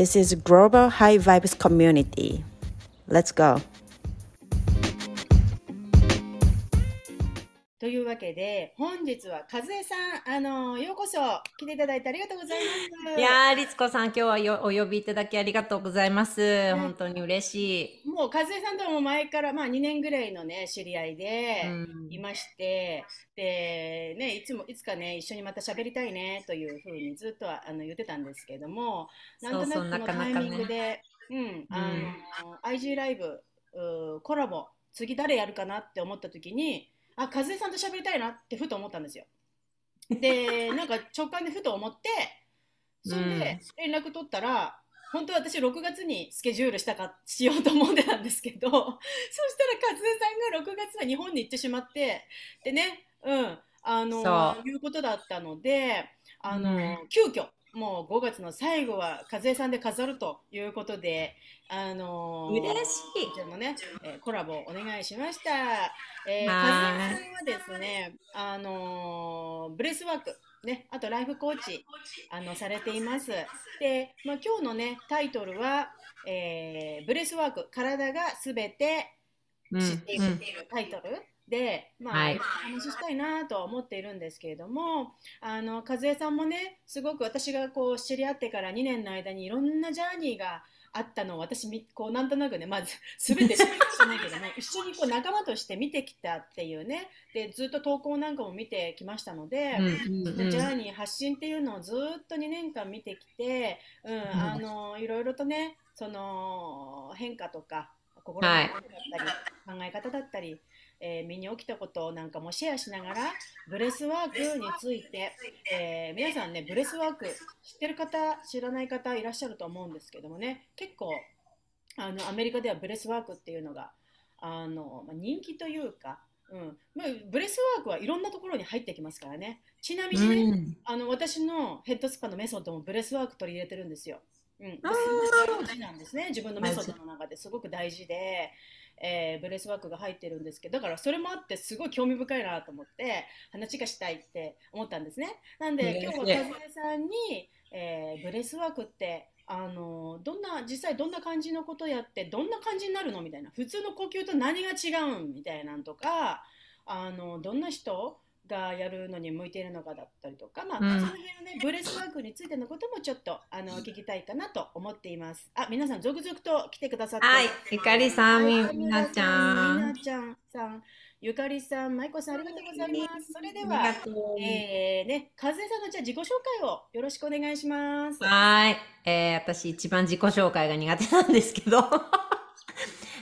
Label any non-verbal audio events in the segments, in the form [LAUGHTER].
This is Global High Vibes Community. Let's go! いうわけで、本日は和江さん、あのようこそ来ていただいてありがとうございます。いやー、律子さん、今日はよお呼びいただきありがとうございます。本当に嬉しい。もう和江さんとも前から、まあ、2年ぐらいのね、知り合いでいまして、うん、で、ね、いつも、いつかね、一緒にまた喋りたいね、というふうにずっとあの言ってたんですけども、なんとなくこのタイミングで、うん、あの、IG ライブ、コラボ、次誰やるかなって思った時に、あ和江さんと喋りたいなってふと思ったんですよ。で [LAUGHS] なんか直感でふと思ってそれで連絡取ったら、うん、本当は私6月にスケジュールしたかしようと思ってたんですけど [LAUGHS] そしたら和江さんが6月は日本に行ってしまってでねうんあのいうことだったのであの、うん、急遽もう5月の最後は和江さんで飾るということで、あのー、嬉しい。ちのね、えー、コラボお願いしました。えー、和江さんはですね、あのー、ブレスワーク、ね、あとライフコーチ、あの、されています。で、まあ、今日のね、タイトルは、えー、ブレスワーク、体がすべて知っているっていうタイトル。うんうんで、まあ、はい、話したいなとは思っているんですけれども、あの、和江さんもね、すごく私がこう知り合ってから2年の間にいろんなジャーニーがあったのを私こうなんとなくねまず [LAUGHS] 全て知てないけども一緒にこう仲間として見てきたっていうね。でずっと投稿なんかも見てきましたので、うんうんうん、ジャーニー発信っていうのをずっと2年間見てきて、うん、うん、あのいろいろとねその変化とか心の変化だったり、はい、考え方だったりえー、身に起きたことなんかもシェアしながらブレスワークについて、えー、皆さんねブレスワーク知ってる方知らない方いらっしゃると思うんですけどもね。結構あのアメリカではブレスワークっていうのがあの、まあ、人気というか、うん。まあ、ブレスワークはいろんなところに入ってきますからね。ちなみにね、うん、あの私のヘッドスパのメソッドもブレスワーク取り入れてるんですよ。うん、大事なんですね。自分のメソッドの中で。すごく大事で、えー、ブレスワークが入ってるんですけどだからそれもあってすごい興味深いなと思って話がしたいって思ったんですね。なんで今日は和江さんに、えー、ブレスワークってあのどんな実際どんな感じのことやってどんな感じになるのみたいな普通の呼吸と何が違うんみたいなんとかあのどんな人がやるのに向いているのかだったりとか、まあ、うん、その辺のね、ブレスワークについてのこともちょっとあの聞きたいかなと思っています。あ、皆さん続々と来てくださって。はい、ゆかりさん、み、みなちゃん。みなちゃんさん。ゆかりさん、まいこさん、ありがとうございます。それでは、えー、ね、かずえさんのじゃ自己紹介をよろしくお願いします。はい、えー、私一番自己紹介が苦手なんですけど。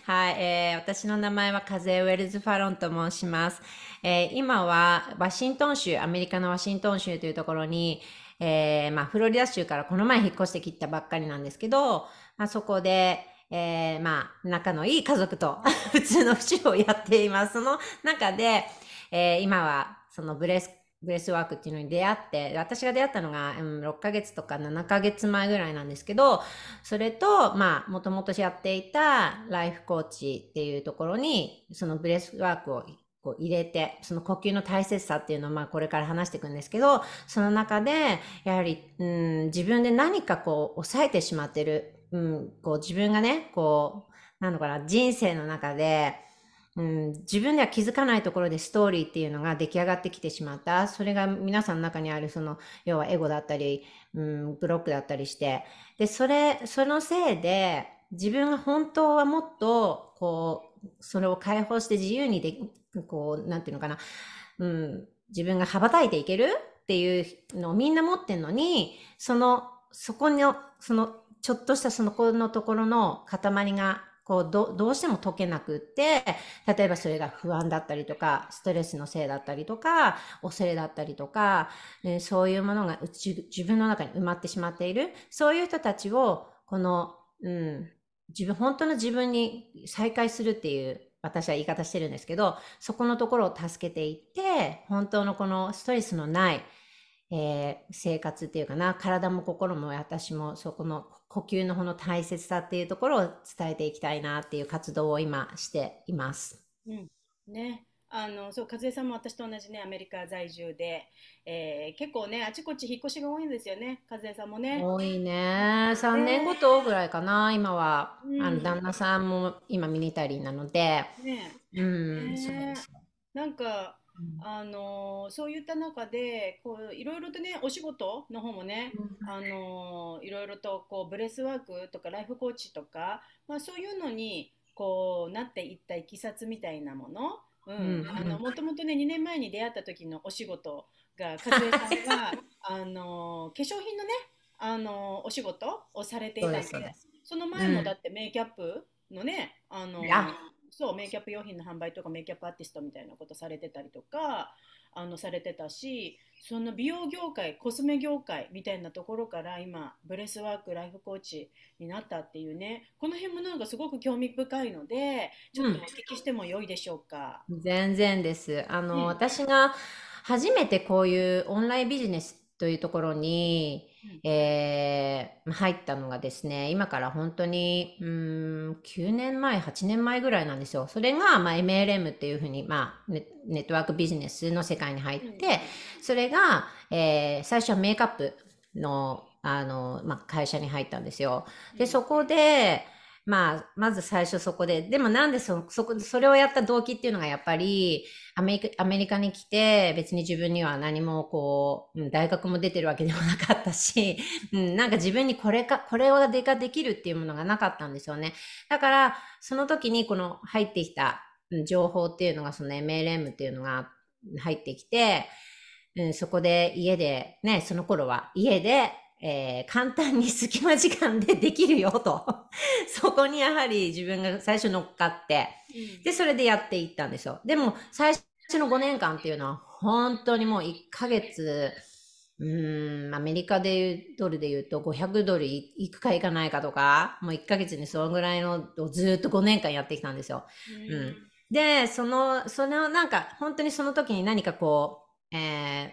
はい、えー、私の名前は風ウェルズ・ファロンと申します。えー、今はワシントン州、アメリカのワシントン州というところに、えー、まあ、フロリダ州からこの前引っ越してきたばっかりなんですけど、まあ、そこで、えー、まあ、仲のいい家族と [LAUGHS] 普通の主婦をやっています。その中で、えー、今は、そのブレスブレスワークっていうのに出会って、私が出会ったのが、うん、6ヶ月とか7ヶ月前ぐらいなんですけど、それと、まあ、もともとやっていたライフコーチっていうところに、そのブレスワークをこう入れて、その呼吸の大切さっていうのをまあこれから話していくんですけど、その中で、やはり、うん、自分で何かこう抑えてしまってる、うん、こう自分がね、こう、なのかな、人生の中で、うん、自分では気づかないところでストーリーっていうのが出来上がってきてしまった。それが皆さんの中にあるその、要はエゴだったり、うん、ブロックだったりして。で、それ、そのせいで、自分が本当はもっと、こう、それを解放して自由にで、こう、なんていうのかな、うん、自分が羽ばたいていけるっていうのをみんな持ってんのに、その、そこの、その、ちょっとしたその子のところの塊がこうどどうしても解けなくって例えばそれが不安だったりとかストレスのせいだったりとか恐れだったりとか、えー、そういうものが自分の中に埋まってしまっている。そういう人たちをこの、うん、自分、本当の自分に再会するっていう私は言い方してるんですけど、そこのところを助けていって、本当のこのストレスのない、えー、生活っていうかな、体も心も私もそこの呼吸の方の大切さっていうところを伝えていきたいなっていう活動を今しています。うん、ね。あのそう和江さんも私と同じねアメリカ在住で、えー、結構ねあちこち引っ越しが多いんですよね。和江さんもね。多いね。3年ごとぐらいかな、今は、うん、あの旦那さんも今ミニタリーなので、ね。うん、そうですなんかあのそういった中でこういろいろとねお仕事の方もね、あのいろいろとこうブレスワークとかライフコーチとか、まあ、そういうのにこうなっていったいきさつみたいなものもともとね2年前に出会った時のお仕事が和江さんが [LAUGHS] あの化粧品のねあのお仕事をされていたんでその前もだってメイキャップのね、あのそうメイキャップ用品の販売とかメイキャップアーティストみたいなことされてたりとかあのされてたしその美容業界コスメ業界みたいなところから今ブレスワークライフコーチになったっていうねこの辺もなんかすごく興味深いのでちょっとお聞きしても良いでしょうか、うん、全然です。あの、私が初めてこういうオンラインビジネスというところに、えー、入ったのがですね、今から本当に、うん、9年前、8年前ぐらいなんですよ。それが、まあ、MLM っていうふうに、まあネ、ネットワークビジネスの世界に入って、それが、えー、最初はメイクアップの、あの、まあ、会社に入ったんですよ。で、そこで、まあ、まず最初そこで、でもなんでそ、そこ、それをやった動機っていうのがやっぱり、アメリカ、アメリカに来て、別に自分には何もこう、大学も出てるわけでもなかったし、[LAUGHS] うん、なんか自分にこれか、これはでかできるっていうものがなかったんですよね。だから、その時にこの入ってきた情報っていうのが、その MLM っていうのが入ってきて、うん、そこで家で、ね、その頃は家でえー、簡単に隙間時間でできるよと。[LAUGHS] そこにやはり自分が最初乗っかって、で、それでやっていったんですよ。でも、最初の5年間っていうのは、本当にもう1ヶ月、うん、アメリカでドルで言うと500ドルいくかいかないかとか、もう1ヶ月にそのぐらいのをずっと5年間やってきたんですよ。うん、で、その、そのなんか本当にその時に何かこう、えー、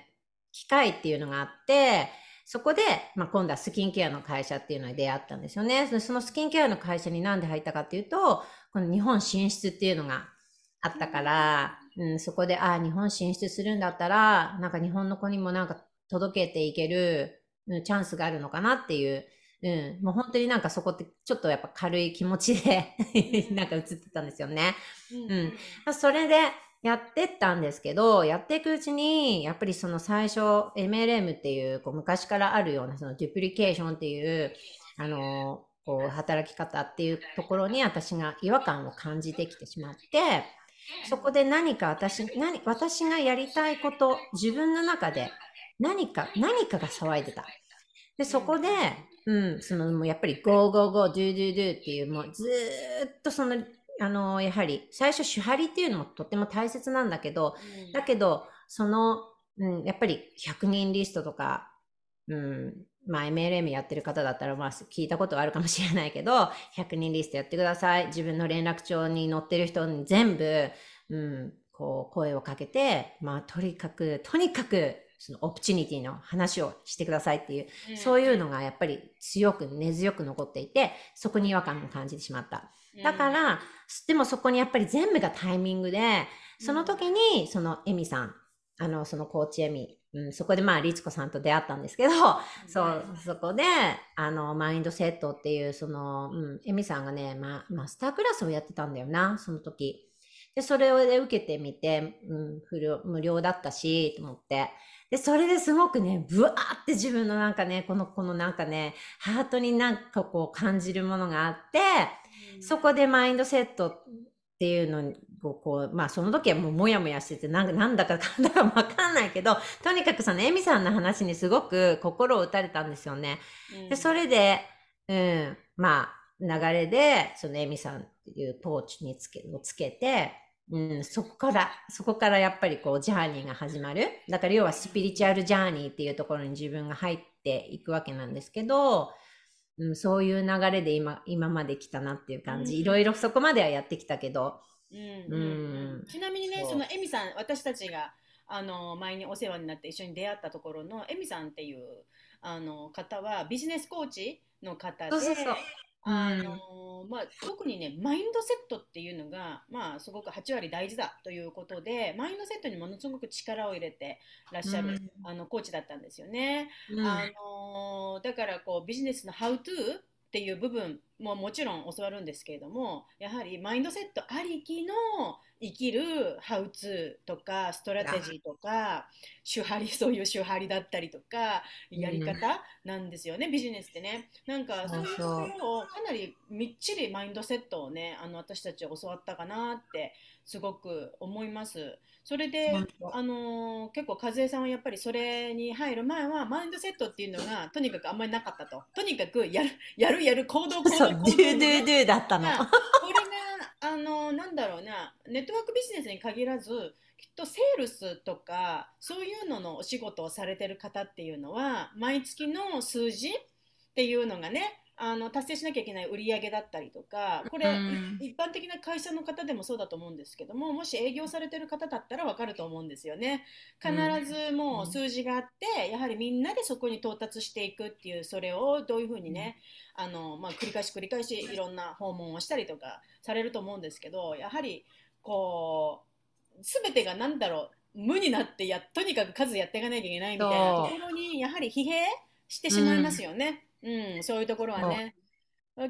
機会っていうのがあって、そこで、まあ、今度はスキンケアの会社っていうのに出会ったんですよね。そのスキンケアの会社になんで入ったかっていうと、この日本進出っていうのがあったから、うん、そこで、ああ、日本進出するんだったら、なんか日本の子にもなんか届けていける、うん、チャンスがあるのかなっていう、うん、もう本当になんかそこってちょっとやっぱ軽い気持ちで [LAUGHS] なんか映ってたんですよね。うん。うん、それで、やってったんですけど、やっていくうちに、やっぱりその最初、MLM っていう、こう昔からあるような、そのデュプリケーションっていう、あの、こう働き方っていうところに私が違和感を感じてきてしまって、そこで何か私、何、私がやりたいこと、自分の中で何か、何かが騒いでた。で、そこで、うん、その、もうやっぱり go, go, go, do, do, do っていう、もうずっとそのあの、やはり、最初、手張りっていうのもとっても大切なんだけど、うん、だけど、その、うん、やっぱり100人リストとか、うん、まあ MLM やってる方だったら、まあ聞いたことはあるかもしれないけど、100人リストやってください。自分の連絡帳に載ってる人に全部、うん、こう、声をかけて、まあとにかく、とにかく、そのオプチュニティの話をしてくださいっていう、うん、そういうのがやっぱり強く根強く残っていて、そこに違和感を感じてしまった。だから、でもそこにやっぱり全部がタイミングで、その時に、そのエミさん、あの、そのコーチエミ、うん、そこでまあ、リツコさんと出会ったんですけど、そう、そこで、あの、マインドセットっていう、その、うん、エミさんがね、ま、マスタークラスをやってたんだよな、その時。で、それを受けてみて、うん、無料無料だったし、と思って。で、それですごくね、ブワーって自分のなんかね、この、このなんかね、ハートになんかこう感じるものがあって、そこでマインドセットっていうのをこう、まあその時はもうもやもやしてて、なんなんだかかんだかわかんないけど、とにかくそのエミさんの話にすごく心を打たれたんですよね。うん、で、それで、うん、まあ流れで、そのエミさんっていうトーチにつけ、をつけて、うん、そこから、そこからやっぱりこう、ジャーニーが始まる。だから要はスピリチュアルジャーニーっていうところに自分が入っていくわけなんですけど、うん、そういう流れで今今まで来たなっていう感じ、いろいろそこまではやってきたけど、うんうん、ちなみにねそのエミさん私たちがあの前にお世話になって一緒に出会ったところのエミさんっていうあの方はビジネスコーチの方でそうそうそうあのまあ、特にねマインドセットっていうのが、まあ、すごく8割大事だということでマインドセットにものすごく力を入れてらっしゃる、うん、あのコーチだったんですよね。うん、あのだからこうビジネスの How to っていう部分ももちろん教わるんですけれどもやはりマインドセットありきの生きるハウツーとかストラテジーとか手張り [LAUGHS] そういう手張りだったりとかやり方なんですよね、うん、ビジネスってねなんかそういうところをかなりみっちりマインドセットをねあの私たちは教わったかなってすごく思います。それで、あのー、結構和江さんはやっぱりそれに入る前はマインドセットっていうのがとにかくあんまりなかったと。とにかくやるやるやる行動行動行動。そう、ドゥドゥドゥだったの。これが、あの、なんだろうな、ネットワークビジネスに限らず、きっとセールスとかそういうののお仕事をされてる方っていうのは毎月の数字っていうのがねあの達成しなきゃいけない売り上げだったりとかこれ、うん、一般的な会社の方でもそうだと思うんですけどももし営業されてる方だったら分かると思うんですよね必ずもう数字があって、やはりみんなでそこに到達していくっていうそれをどういうふうにね、あのまあ、繰り返し繰り返しいろんな訪問をしたりとかされると思うんですけどやはりこう全てが何だろう無になってやとにかく数やっていかなきゃいけないみたいなところにやはり疲弊してしまいますよね。うん、そういうところはね。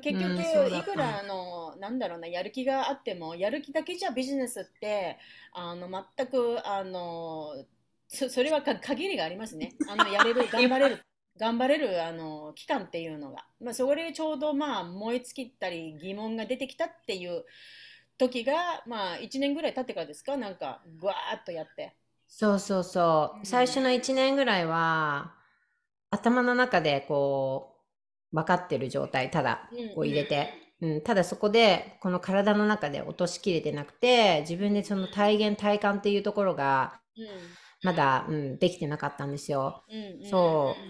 結局、いくらあのなんだろうなやる気があってもやる気だけじゃビジネスってあの全くあのそそれはか限りがありますね。[LAUGHS] あのやれる頑張れる頑張れるあの期間っていうのが、まあ、それちょうどまあ燃え尽きたり疑問が出てきたっていう時がまあ1年ぐらい経ってからですか？なんかぐわーっとやって。そうそうそう、うん、最初の1年ぐらいは頭の中でこう分かってる状態、ただこう入れて、うん、うん、ただそこでこの体の中で落としきれてなくて、自分でその体現体感っていうところが、まだ、うん、できてなかったんですよ。うん、そう。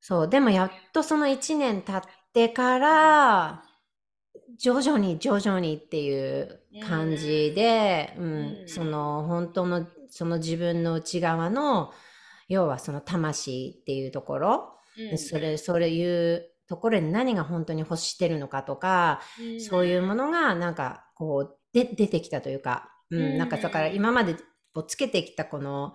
そう。でもやっとその1年経ってから、徐々に徐々にっていう感じで、うん、その本当のその自分の内側の要はその魂っていうところうん、それ、そういうところに何が本当に欲してるのかとか、うん、そういうものがなんかこうで出てきたというか、うん、なんかだから今までこうつけてきたこの、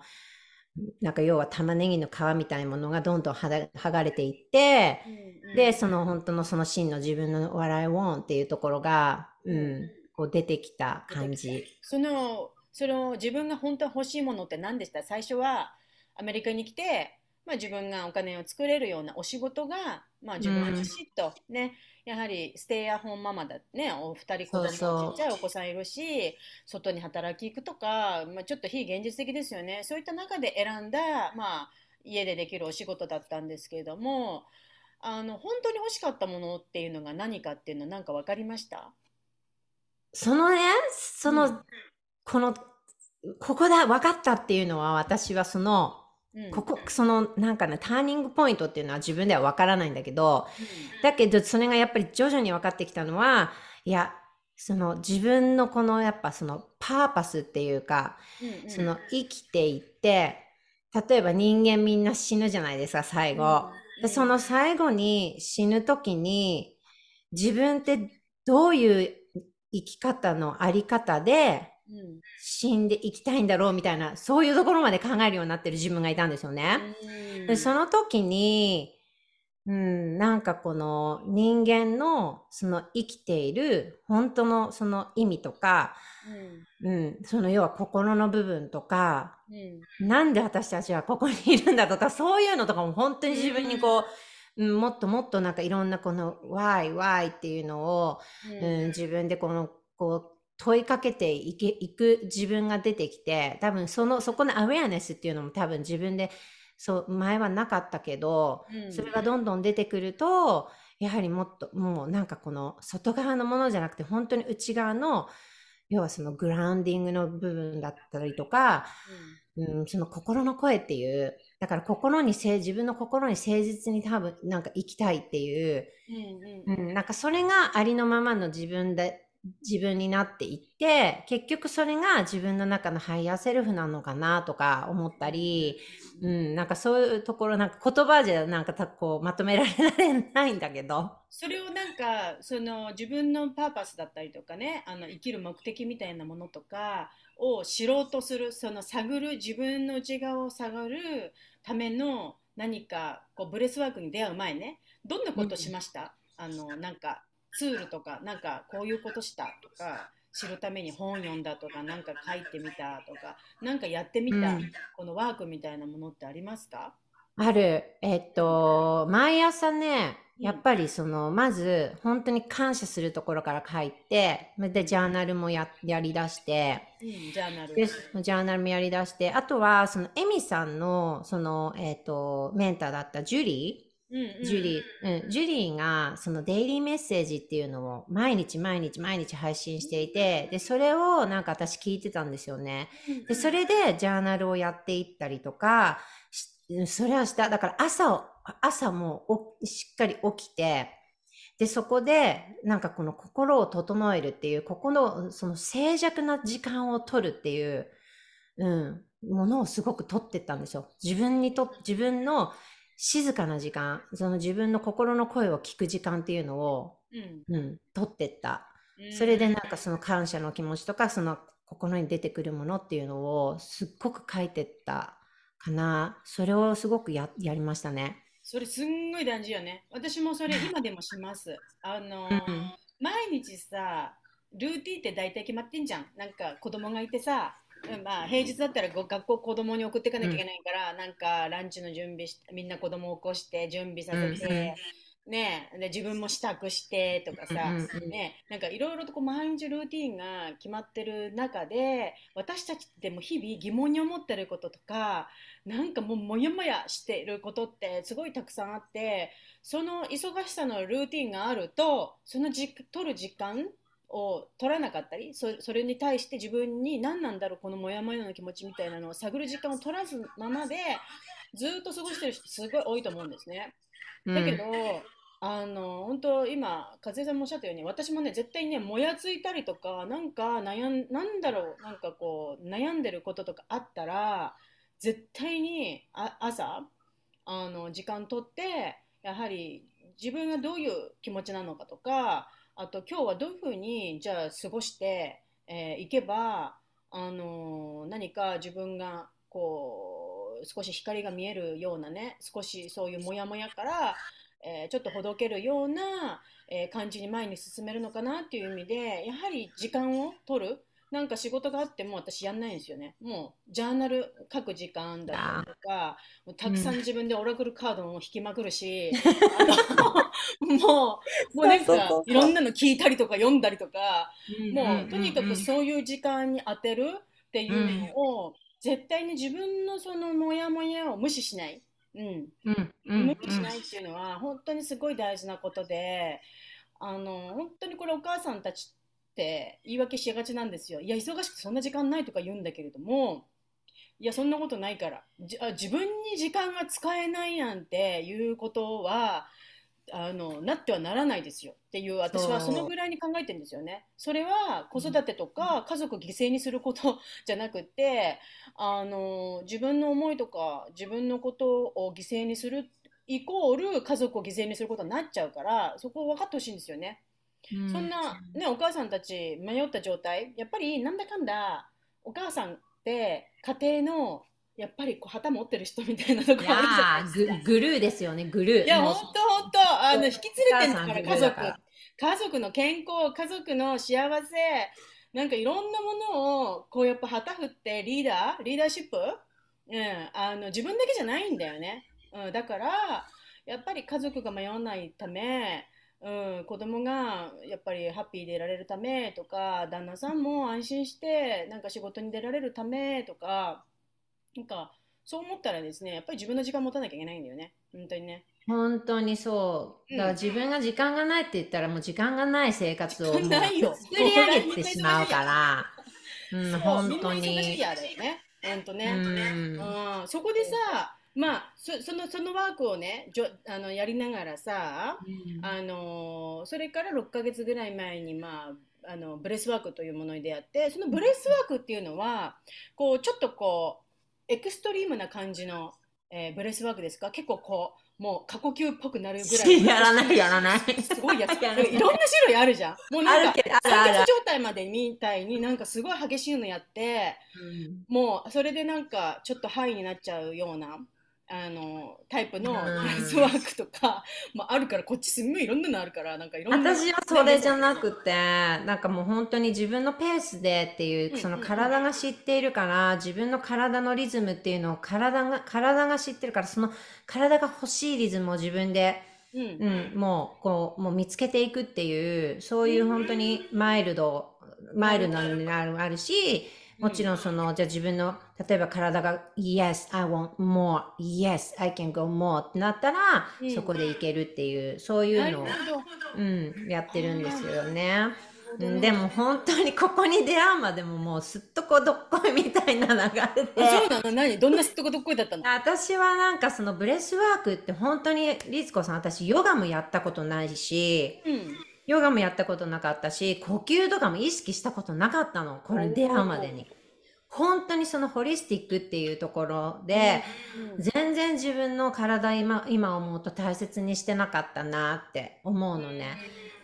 なんか要は玉ねぎの皮みたいなものがどんどん剥がれていって、うんうん、で、その本当のその真の自分の笑いをっていうところが、うん、こう出てきた感じ。その、その自分が本当に欲しいものって何でした？最初はアメリカに来て、まあ、自分がお金を作れるようなお仕事が、まあ、自分はきちっとね、うん、やはりステイアホンママだねお二人子供ちっちゃいお子さんいるし外に働き行くとか、まあ、ちょっと非現実的ですよね。そういった中で選んだ、まあ、家でできるお仕事だったんですけれどもあの本当に欲しかったものっていうのが何かっていうのは何か分かりました？そのねその、うん、このここだ分かったっていうのは私はそのここ、そのなんかね、ターニングポイントっていうのは自分ではわからないんだけど、うん、だけどそれがやっぱり徐々に分かってきたのは、いや、その自分のこのやっぱそのパーパスっていうか、うんうん、その生きていって、例えば人間みんな死ぬじゃないですか、最後。うんうん、でその最後に死ぬ時に、自分ってどういう生き方のあり方で、死んでいきたいんだろうみたいな、そういうところまで考えるようになってる自分がいたんですよね。でその時に、うん、なんかこの人間のその生きている本当のその意味とか、うん、うん、その要は心の部分とか、うん、なんで私たちはここにいるんだとか、そういうのとかも本当に自分にこう、うん、もっともっとなんかいろんなこの why, why っていうのを、うん、自分でこのこう問いかけていけいく自分が出てきて多分そのそこのアウェアネスっていうのも多分自分でそう前はなかったけど、うん、それがどんどん出てくるとやはりもっともうなんかこの外側のものじゃなくて本当に内側の要はそのグラウンディングの部分だったりとか、うん、その心の声っていう、だから心にせ、自分の心に誠実に多分なんか生きたいっていう、うんうん。うん、なんかそれがありのままの自分で、自分になっていって、結局それが自分の中のハイヤーセルフなのかなとか思ったり、うん、なんかそういうところ、なんか言葉じゃなんかたこうまとめられないんだけど、それをなんかその自分のパーパスだったりとかねあの生きる目的みたいなものとかを知ろうとするその探る自分の内側を探るための何かこうブレスワークに出会う前ねどんなことしました、あのなんかツールとかなんかこういうことしたとか知るために本読んだとかなんか書いてみたとかなんかやってみた、うんこのワークみたいなものってありますか？ある。えっと、毎朝ね、やっぱりその、まず、本当に感謝するところから書いて、で、ジャーナルもややりだして、うん、ジャーナル。で、ジャーナルもやりだして、あとは、その、エミさんの、その、えっと、メンターだったジュリー、ジュリー、うん、ジュリーが、その、デイリーメッセージっていうのを、毎日毎日毎日配信していて、で、それを、なんか私聞いてたんですよね。で、それでジャーナルをやっていったりとか、しそれはした。だから朝を、朝もおしっかり起きて、で、そこで、なんかこの心を整えるっていう、ここの、その静寂な時間を取るっていう、うん、ものをすごく取ってったんですよ。自分にと、自分の静かな時間、その自分の心の声を聞く時間っていうのを、うんうん、取ってった。うんそれでなんかその感謝の気持ちとかその心に出てくるものっていうのをすっごく書いてったかな。それをすごくややりましたね。それすんごい大事よね。私もそれ今でもします。あの、うん毎日さ、ルーティンって大体決まってんじゃん。なんか子供がいてさ、うんまあ平日だったらご学校子供に送っていかなきゃいけないから、なんかランチの準備して、みんな子供を起こして準備させて、ねで自分も支度してとかさ、うんうんうん。ねなんかいろいろとこう毎日ルーティンが決まってる中で私たちっても日々疑問に思ってることとかなんかもうモヤモヤしてることってすごいたくさんあってその忙しさのルーティンがあるとそのじ取る時間を取らなかったりそそれに対して自分に何なんだろうこのモヤモヤの気持ちみたいなのを探る時間を取らずままでずっと過ごしてる人すごい多いと思うんですね。だけど、あの本当今和江さんもおっしゃったように私もね絶対ねもやついたりとかなんか悩んなんだろうなんかこう悩んでることとかあったら絶対にあ朝あの時間取ってやはり自分がどういう気持ちなのかとかあと今日はどういうふうにじゃあ過ごして、えーいけばあの何か自分がこう少し光が見えるようなね少しそういうモヤモヤから、えーちょっとほどけるような、え感じに前に進めるのかなっていう意味でやはり時間を取る。なんか仕事があっても私やんないんですよね。もうジャーナル書く時間だったりとかもうたくさん自分でオラクルカードも引きまくるし、[LAUGHS] あのもうもうなんかいろんなの聞いたりとか読んだりとかもうとにかくうそういう時間に当てるっていうのを、絶対に自分のそのモヤモヤを無視しない、うん、ん。うん。うん。無視しないっていうのは本当にすごい大事なことであの本当にこれお母さんたちって言い訳しがちなんですよ。いや忙しくてそんな時間ないとか言うんだけれどもいやそんなことないから。じあ自分に時間が使えないなんていうことはあのなってはならないですよ。っていう私はそのぐらいに考えてるんですよね。それは子育てとか家族犠牲にすることじゃなくてあの自分の思いとか自分のことを犠牲にするイコール家族を犠牲にすることになっちゃうからそこを分かってほしいんですよね。うんそんな、ね、お母さんたち迷った状態やっぱりなんだかんだお母さんって家庭のやっぱりこう旗持ってる人みたいなとこいろあるじゃないですか。ググルーですよね、グルー。いや、もうほんとほんと、あの、引き連れてんだから、家族。家族の健康、家族の幸せ、なんかいろんなものを、こうやっぱ旗振ってリーダー、リーダーシップ？うん、あの、自分だけじゃないんだよね。うん、だから、やっぱり家族が迷わないため、うん、子供がやっぱりハッピーでいられるためとか、旦那さんも安心して、なんか仕事に出られるためとか、なんか、そう思ったらですね、やっぱり自分の時間持たなきゃいけないんだよね。本当にね。本当にそう。だからうん自分が時間がないって言ったらもう時間がない生活を作り上げてしまうから。うん、本当みんな忙しいに。やだよね。ほんとね。うんうん、そこでさ、まあ、そそのそのワークをねじょあのやりながらさ、あのそれから6ヶ月ぐらい前に、まあ、あのブレスワークというものに出会ってそのブレスワークっていうのはこうちょっとこうエクストリームな感じの、えーブレスワークですか？結構こうもう過呼吸っぽくなるぐらい [LAUGHS] やらないやらない。すごいやつ。いろんな種類あるじゃん。もうなんか酸欠状態までみたいになんかすごい激しいのやって、もうそれでなんかちょっとハイになっちゃうような。あのタイプのうん。ブレスワークとか、まあ、あるからこっちすんごいいろんなのあるからなんかいろんな私はそれじゃなくて、なんかもう本当に自分のペースでっていうう、んその体が知っているから、自分の体のリズムっていうのを体が、体が知ってるから、その体が欲しいリズムを自分で、うん。うん、もう、こう、もう見つけていくっていう、そういう本当にマイルド、マイルドになる、あるし、もちろんその、じゃあ自分の、例えば体が、yes, I want more, yes, I can go more. ってなったら、うん。そこでいけるっていう、そういうのをうん、やってるんですよね。でも本当にここに出会うまでももうすっとこどっこいみたいな流れあで。そうなの？何？どんなすっとこどっこいだったの？私はなんかそのブレスワークって本当にリツコさん私ヨガもやったことないしうんヨガもやったことなかったし呼吸とかも意識したことなかったのこれ出会うまでに。本当にそのホリスティックっていうところで、うん。全然自分の体今今思うと大切にしてなかったなって思うのね。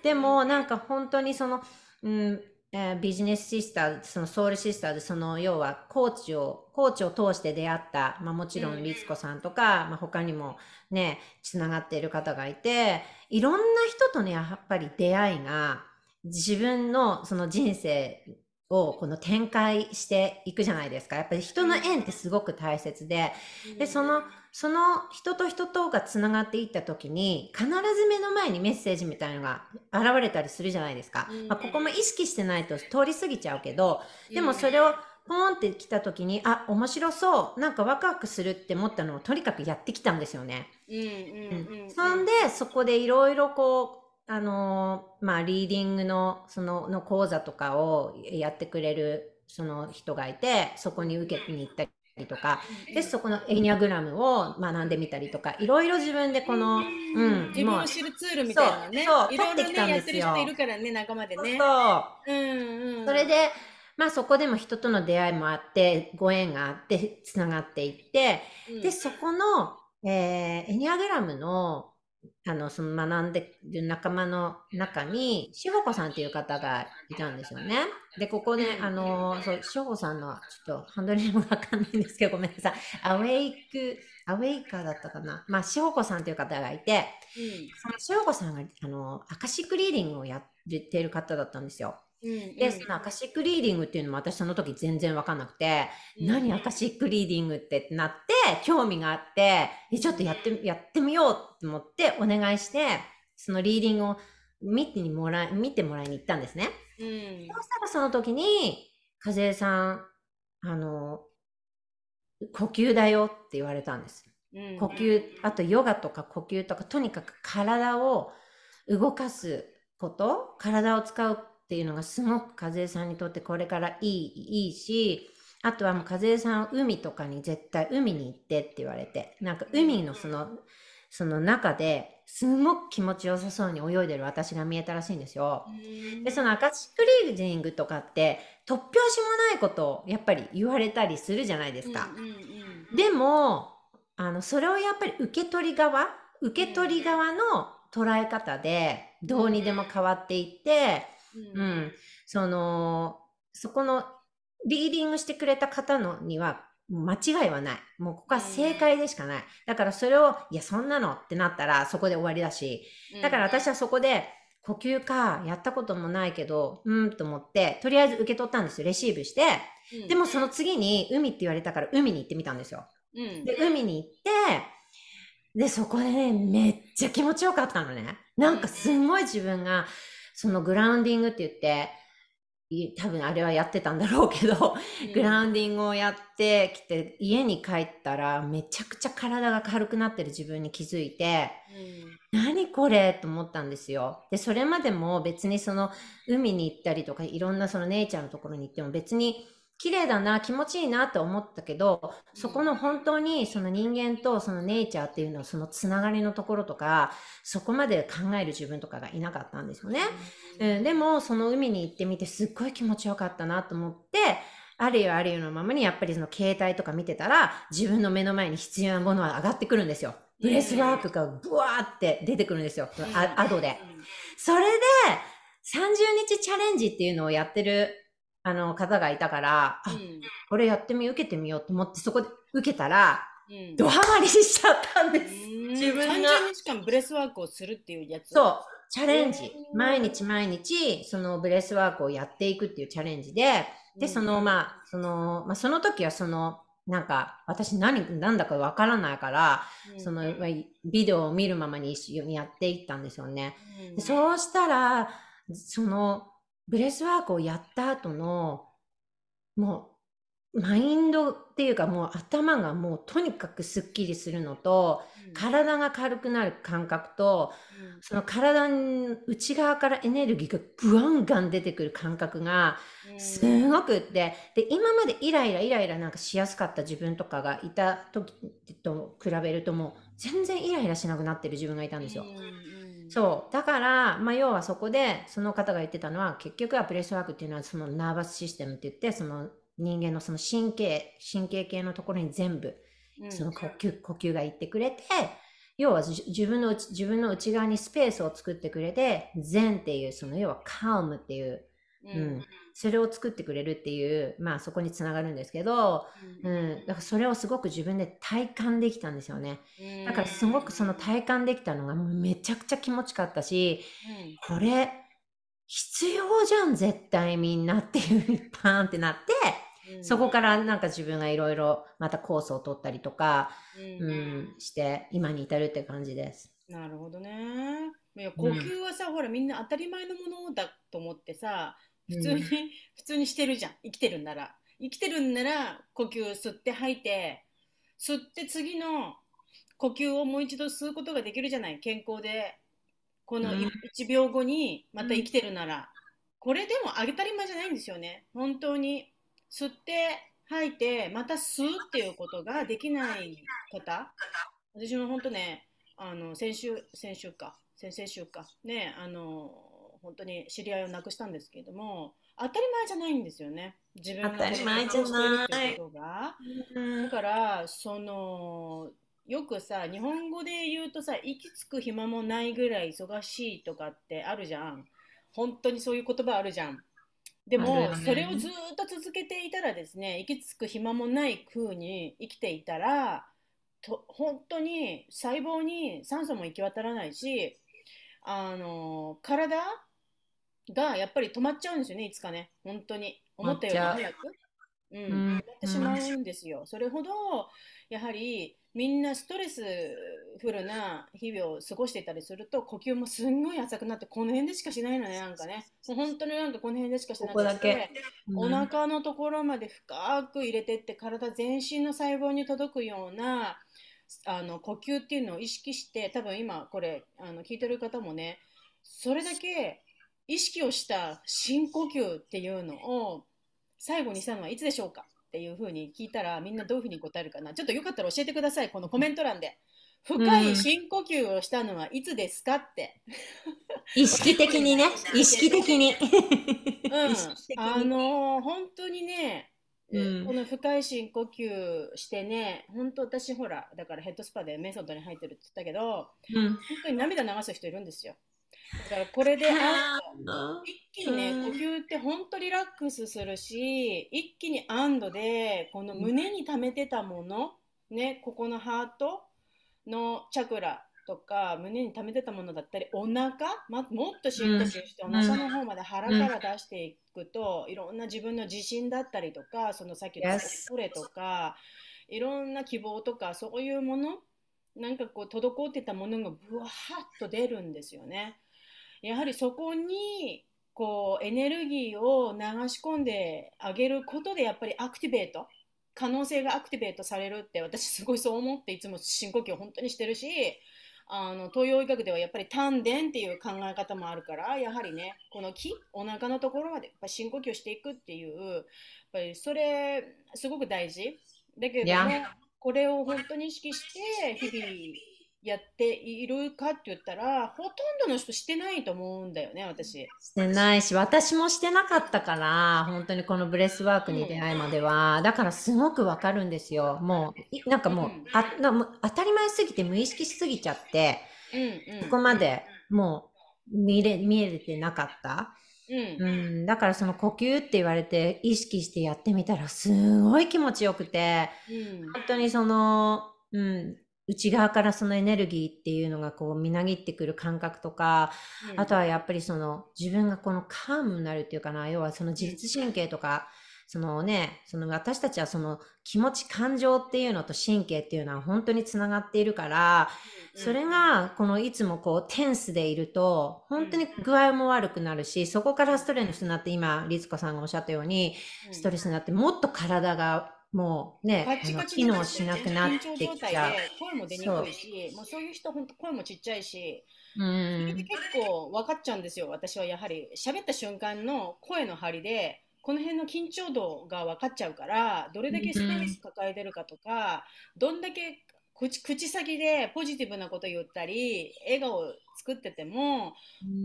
でもなんか本当にその、うんえービジネスシスターそのソウルシスターでその要はコーチをコーチを通して出会った、まあ、もちろうんん律子さんとか、まあ、他にもねつながっている方がいていろんな人とねやっぱり出会いが自分のその人生をこの展開していくじゃないですか。やっぱり人の縁ってすごく大切ででそのその人と人とがつながっていった時に必ず目の前にメッセージみたいのが現れたりするじゃないですか、うん。まあ、ここも意識してないと通り過ぎちゃうけどでもそれをポンって来た時にあ面白そうなんかワクワクするって思ったのをとにかくやってきたんですよね。うんうんうん。うん。そんでそこでいろいろこうあのーまあリーディングのそのの講座とかをやってくれるその人がいてそこに受けに行ったりとかでそこのエニアグラムを学んでみたりとかいろいろ自分でこの、うん、自分を知るツールみたいなね。そういろいろねやってる人いるからね仲間でね。そうう。んうん。それで、まあそこでも人との出会いもあって、ご縁があって、つながっていって、うん。で、そこの、えーエニアグラムの、あの、その学んでる仲間の中に、しほこさんっていう方がいたんですよね。で、ここね、うんあの、そう、しほこさんの、ちょっとハンドルネームわかんないんですけど、ごめんなさい。アウェイク、アウェイカーだったかな。まあ、しほこさんという方がいて、そのしほこさんが、あの、アカシックリーディングをやっている方だったんですよ。で、そのアカシックリーディングっていうのも私その時全然わかんなくて、うん何アカシックリーディングってなって、興味があって、えちょっとやって、やってみようと思ってお願いして、そのリーディングを見てもらい、見てもらいに行ったんですね。うん。そしたらその時に、和江さん、あの、呼吸だよって言われたんです。うん。呼吸、あとヨガとか呼吸とか、とにかく体を動かすこと、体を使うっていうのがすごく和江さんにとってこれからいい、いいし、あとはもう和江さん海とかに絶対海に行ってって言われて、なんか海のその、その中ですごく気持ちよさそうに泳いでる私が見えたらしいんですよ。で、そのアカシックリーディングとかって突拍子もないことをやっぱり言われたりするじゃないですか。でも、あの、それをやっぱり受け取り側、受け取り側の捉え方でどうにでも変わっていって、うんうん、その、そこのリーディングしてくれた方のには間違いはない。もうここは正解でしかない。だからそれを、いや、そんなのってなったらそこで終わりだし、だから私はそこで、呼吸か、やったこともないけど、うんと思って、とりあえず受け取ったんですよ。レシーブして。うんでもその次に海って言われたから海に行ってみたんですよ。うんで、海に行って、で、そこでね、めっちゃ気持ちよかったのね。なんかすんごい自分が、そのグラウンディングって言って、い多分あれはやってたんだろうけど、グラウンディングをやってきて、家に帰ったらめちゃくちゃ体が軽くなってる自分に気づいて、何これと思ったんですよ。で、それまでも別にその海に行ったりとかいろんなそのネイチャーのところに行っても別に綺麗だな、気持ちいいなと思ったけど、そこの本当にその人間とそのネイチャーっていうのはそのつながりのところとか、そこまで考える自分とかがいなかったんですよね。うん、でも、その海に行ってみてすっごい気持ちよかったなと思って、あるよあるよのままにやっぱりその携帯とか見てたら、自分の目の前に必要なものは上がってくるんですよ。ブレスワークがブワーって出てくるんですよ。アドで。それで、30日チャレンジっていうのをやってるあの方がいたから、うん、これやってみ、受けてみようと思って、そこで受けたら、うん、ドハマりしちゃったんです。自分が。30日間ブレスワークをするっていうやつそう。チャレンジ。毎日毎日、そのブレスワークをやっていくっていうチャレンジで、で、その、まあ、その、まあ、その時はその、なんか、私何、なんだかわからないから、うん、その、ビデオを見るままに一緒にやっていったんですよね。うん、そうしたら、その、ブレスワークをやった後の、もう、マインドっていうかもう頭がもうとにかくスッキリするのと、うん、体が軽くなる感覚と、うん、その体の内側からエネルギーがブワンガン出てくる感覚がすごくって、で、今までイライライライラなんかしやすかった自分とかがいた時と比べるともう全然イライラしなくなってる自分がいたんですよ。うんそう。だから、まあ、要はそこで、その方が言ってたのは、結局はプレスワークっていうのは、そのナーバスシステムって言って、その人間のその神経、神経系のところに全部、その呼吸、呼吸がいってくれて、要は自分の、自分の内側にスペースを作ってくれて、善っていう、その要はカウムっていう、うん、それを作ってくれるっていう、まあそこにつながるんですけど、うん、だからそれをすごく自分で体感できたんですよね。だからすごくその体感できたのがめちゃくちゃ気持ちかったし、これ必要じゃん絶対みんなっていうパーンってなって、そこからなんか自分がいろいろまたコースを取ったりとか、うん、うん、して今に至るって感じです。なるほどね。いや呼吸はさ、うん、ほらみんな当たり前のものだと思ってさ普通に、うん、普通にしてるじゃん。生きてるんなら。生きてるんなら、呼吸吸って吐いて、吸って次の呼吸をもう一度吸うことができるじゃない。健康で。この1秒後にまた生きてるなら。これでも当たり前じゃないんですよね。本当に。吸って吐いて、また吸うっていうことができない方。私も本当ね、あの、先週、先週か。先々週か。ね、あの、本当に知り合いを亡くしたんですけれども当たり前じゃないんですよね。自分が当たり前じゃない。ことが、だからそのよくさ日本語で言うとさ息つく暇もないぐらい忙しいとかってあるじゃん。本当にそういう言葉あるじゃん。でも、ね、それをずっと続けていたらですね息つく暇もない風に生きていたらと本当に細胞に酸素も行き渡らないしあの体がやっぱり止まっちゃうんですよね、いつかね、本当に。思ったより早く。うん、止まってしまうんですよ。それほど、やはりみんなストレスフルな日々を過ごしていたりすると、呼吸もすんごい浅くなって、この辺でしかしないのね、なんかね。もう本当になんかこの辺でしかしなくて、お腹のところまで深く入れてって、体全身の細胞に届くような、あの呼吸っていうのを意識して、多分今これあの聞いてる方もね、それだけ意識をした深呼吸っていうのを最後にしたのはいつでしょうかっていうふうに聞いたらみんなどういうふうに答えるかな。ちょっとよかったら教えてくださいこのコメント欄で。深い深呼吸をしたのはいつですかって、うん、意識的にね。意識的に。うん。あのー、本当にねうん、この深い深呼吸してね、本当私ほら、だからヘッドスパでメソッドに入ってるって言ったけど、うん、本当に涙流す人いるんですよ。だからこれで一気にね、呼吸って本当リラックスするし、一気に安堵で、この胸に溜めてたもの、ね、ここのハートのチャクラとか、胸に溜めてたものだったり、お腹、ま、もっと深呼吸して、お腹の方まで腹から出していくと、いろんな自分の自信だったりとか、そのさっきの恐れとか、いろんな希望とか、そういうもの、なんかこう、滞ってたものがぶわーっと出るんですよね。やはりそこにこうエネルギーを流し込んであげることでやっぱりアクティベート可能性がアクティベートされるって私すごいそう思っていつも深呼吸を本当にしてるしあの東洋医学ではやっぱり丹田っていう考え方もあるからやはりねこの気お腹のところまでやっぱ深呼吸していくっていうやっぱりそれすごく大事。だけどもこれを本当に意識して日々やっているかって言ったらほとんどの人してないと思うんだよね私。してないし私もしてなかったから本当にこのブレスワークに出会うまでは、うん、だからすごくわかるんですよ。もうなんかもううん、あな当たり前すぎて無意識しすぎちゃって、うんうん、ここまでもう見れ見えてなかった。うん、うん、だからその呼吸って言われて意識してやってみたらすごい気持ちよくて、うん、本当にその、うん、内側からそのエネルギーっていうのがこうみなぎってくる感覚とか、うん、あとはやっぱりその自分がこのカームになるっていうかな。要はその自律神経とか、そのねその私たちはその気持ち感情っていうのと神経っていうのは本当につながっているから、それがこのいつもこうテンスでいると本当に具合も悪くなるしそこからストレスになって今律子さんがおっしゃったようにストレスになってもっと体がもうね、機能しなくなってきちゃう。声も出にくいし、もうそういう人、本当声もちっちゃいし、うん、結構分かっちゃうんですよ、私はやはり。喋った瞬間の声の張りで、この辺の緊張度が分かっちゃうから、どれだけストレス抱えてるかとか、うん、どんだけ口口先でポジティブなこと言ったり、笑顔を作ってても、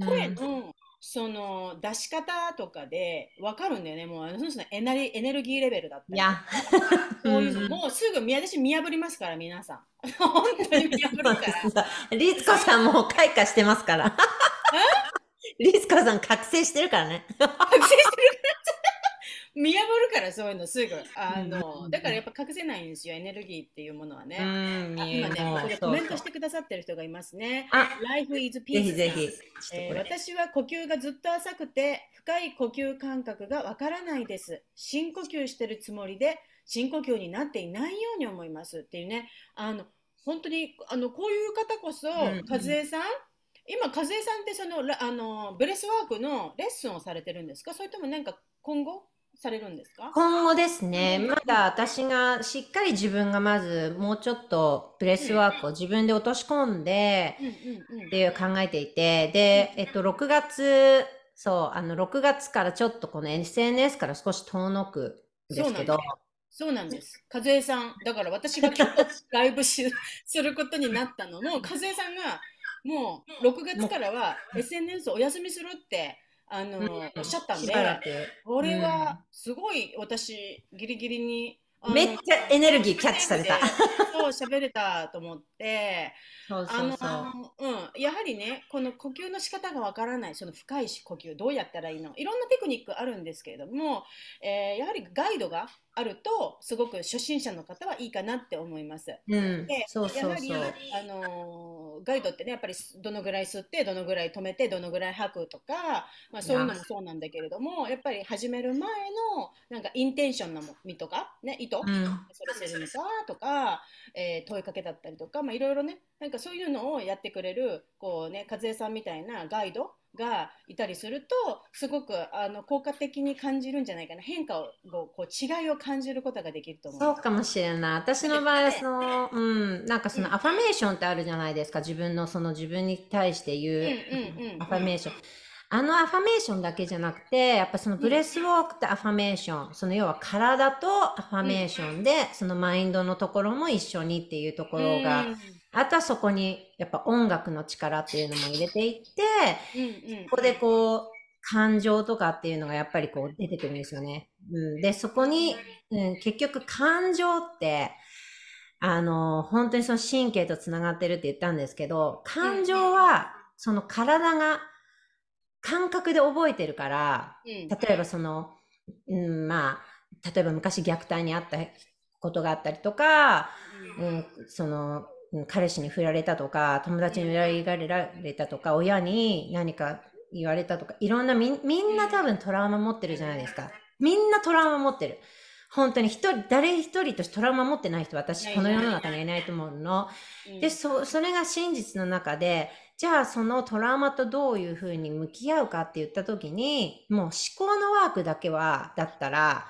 声のその出し方とかで分かるんだよね、もうあのそのエネエネルギーレベルだったり。いや、[LAUGHS] そういうの、もうすぐ私見破りますから、皆さん。[LAUGHS] 本当に見破るから。[LAUGHS] リツコさんも開花してますから。リツコさん覚醒してるからね。覚醒してる見破るからそういうのすぐ。あの、だからやっぱ隠せないんですよエネルギーっていうものはね、今ねここでコメントしてくださってる人がいますね。Life is peace ぜひぜひ、えー、私は呼吸がずっと浅くて深い呼吸感覚がわからないです。深呼吸してるつもりで深呼吸になっていないように思いますっていうね。あの本当にあのこういう方こそ、和江さん？今、和江さんってそのあのブレスワークのレッスンをされてるんですか？それともなんか今後？されるんですか？今後ですね、まだ私がしっかり自分がまずもうちょっとブレスワークを自分で落とし込んでっていう考えていて、で、えっと、6月、そう、あの、6月からちょっとこの SNS から少し遠のくんですけど、そうなんです。和江さん、だから私が今日ライブしすることになったのも、和江さんがもう6月からは SNS お休みするってあの、うん、おっしゃったんで、これはすごい私、ギリギリに。めっちゃエネルギーキャッチされた。そう、喋れたと思って、そうそうそう。あの、うん、やはりね、この呼吸の仕方がわからない、その深い呼吸、どうやったらいいのいろんなテクニックあるんですけれども、えー、やはりガイドがあると、すごく初心者の方はいいかなって思います。うん、で、やはり、あのガイドってねやっぱりどのぐらい吸ってどのぐらい止めてどのぐらい吐くとか、まあ、そういうのもそうなんだけれどもやっぱり始める前のなんかインテンションの実とか、ね、意図、うん、それするのかとか、えー、問いかけだったりとかいろいろねなんかそういうのをやってくれるこうね和江さんみたいなガイドがいたりするとすごくあの効果的に感じるんじゃないかな。変化をこう違いを感じることができると思うそうかもしれない。私の場合はその、うん、なんかそのアファメーションってあるじゃないですか。自分のその自分に対して言うアファメーション。あのアファメーションだけじゃなくて、やっぱそのブレスウォークってアファメーション、その要は体とアファメーションで、そのマインドのところも一緒にっていうところがあとはそこにやっぱ音楽の力っていうのも入れていって、ここでこう、感情とかっていうのがやっぱりこう出てくるんですよね。うん、で、そこに、うん、結局感情って、あの、本当にその神経と繋がってるって言ったんですけど、感情はその体が感覚で覚えてるから、例えばその、うん、まあ、例えば昔虐待にあったことがあったりとか、うん、その、彼氏に振られたとか、友達に裏切られたとか、親に何か言われたとか、いろんなみ、みんな多分トラウマ持ってるじゃないですか。みんなトラウマ持ってる。本当に一人、誰一人としてトラウマ持ってない人、私、この世の中にはいないと思うの。で、そ、それが真実の中で、じゃあそのトラウマとどういうふうに向き合うかって言った時に、もう思考のワークだけは、だったら、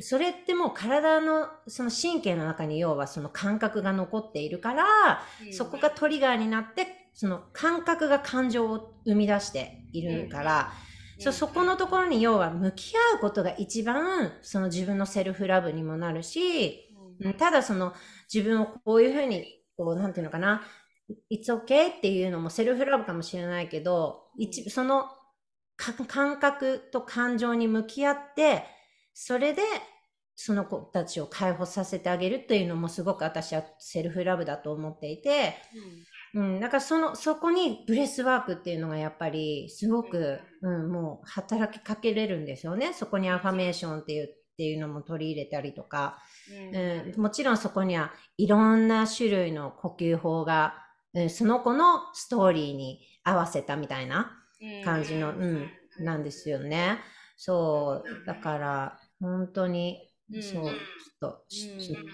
それってもう体のその神経の中に要はその感覚が残っているから、うん。そこがトリガーになってその感覚が感情を生み出しているから、そうそこのところに要は向き合うことが一番その自分のセルフラブにもなるし、うんただその自分をこういうふうにこうなんていうのかな It's okay っていうのもセルフラブかもしれないけど、一そのか感覚と感情に向き合ってそれでその子たちを解放させてあげるっていうのもすごく私はセルフラブだと思っていて、うん、だからそのそこにブレスワークっていうのがやっぱりすごく、うん、もう働きかけれるんですよね。そこにアファメーションっていうっていうのも取り入れたりとか、うん、もちろんそこにはいろんな種類の呼吸法が、うん、その子のストーリーに合わせたみたいな感じの、うん、なんですよね。そう、だから本当に、うんそう、ちょっと、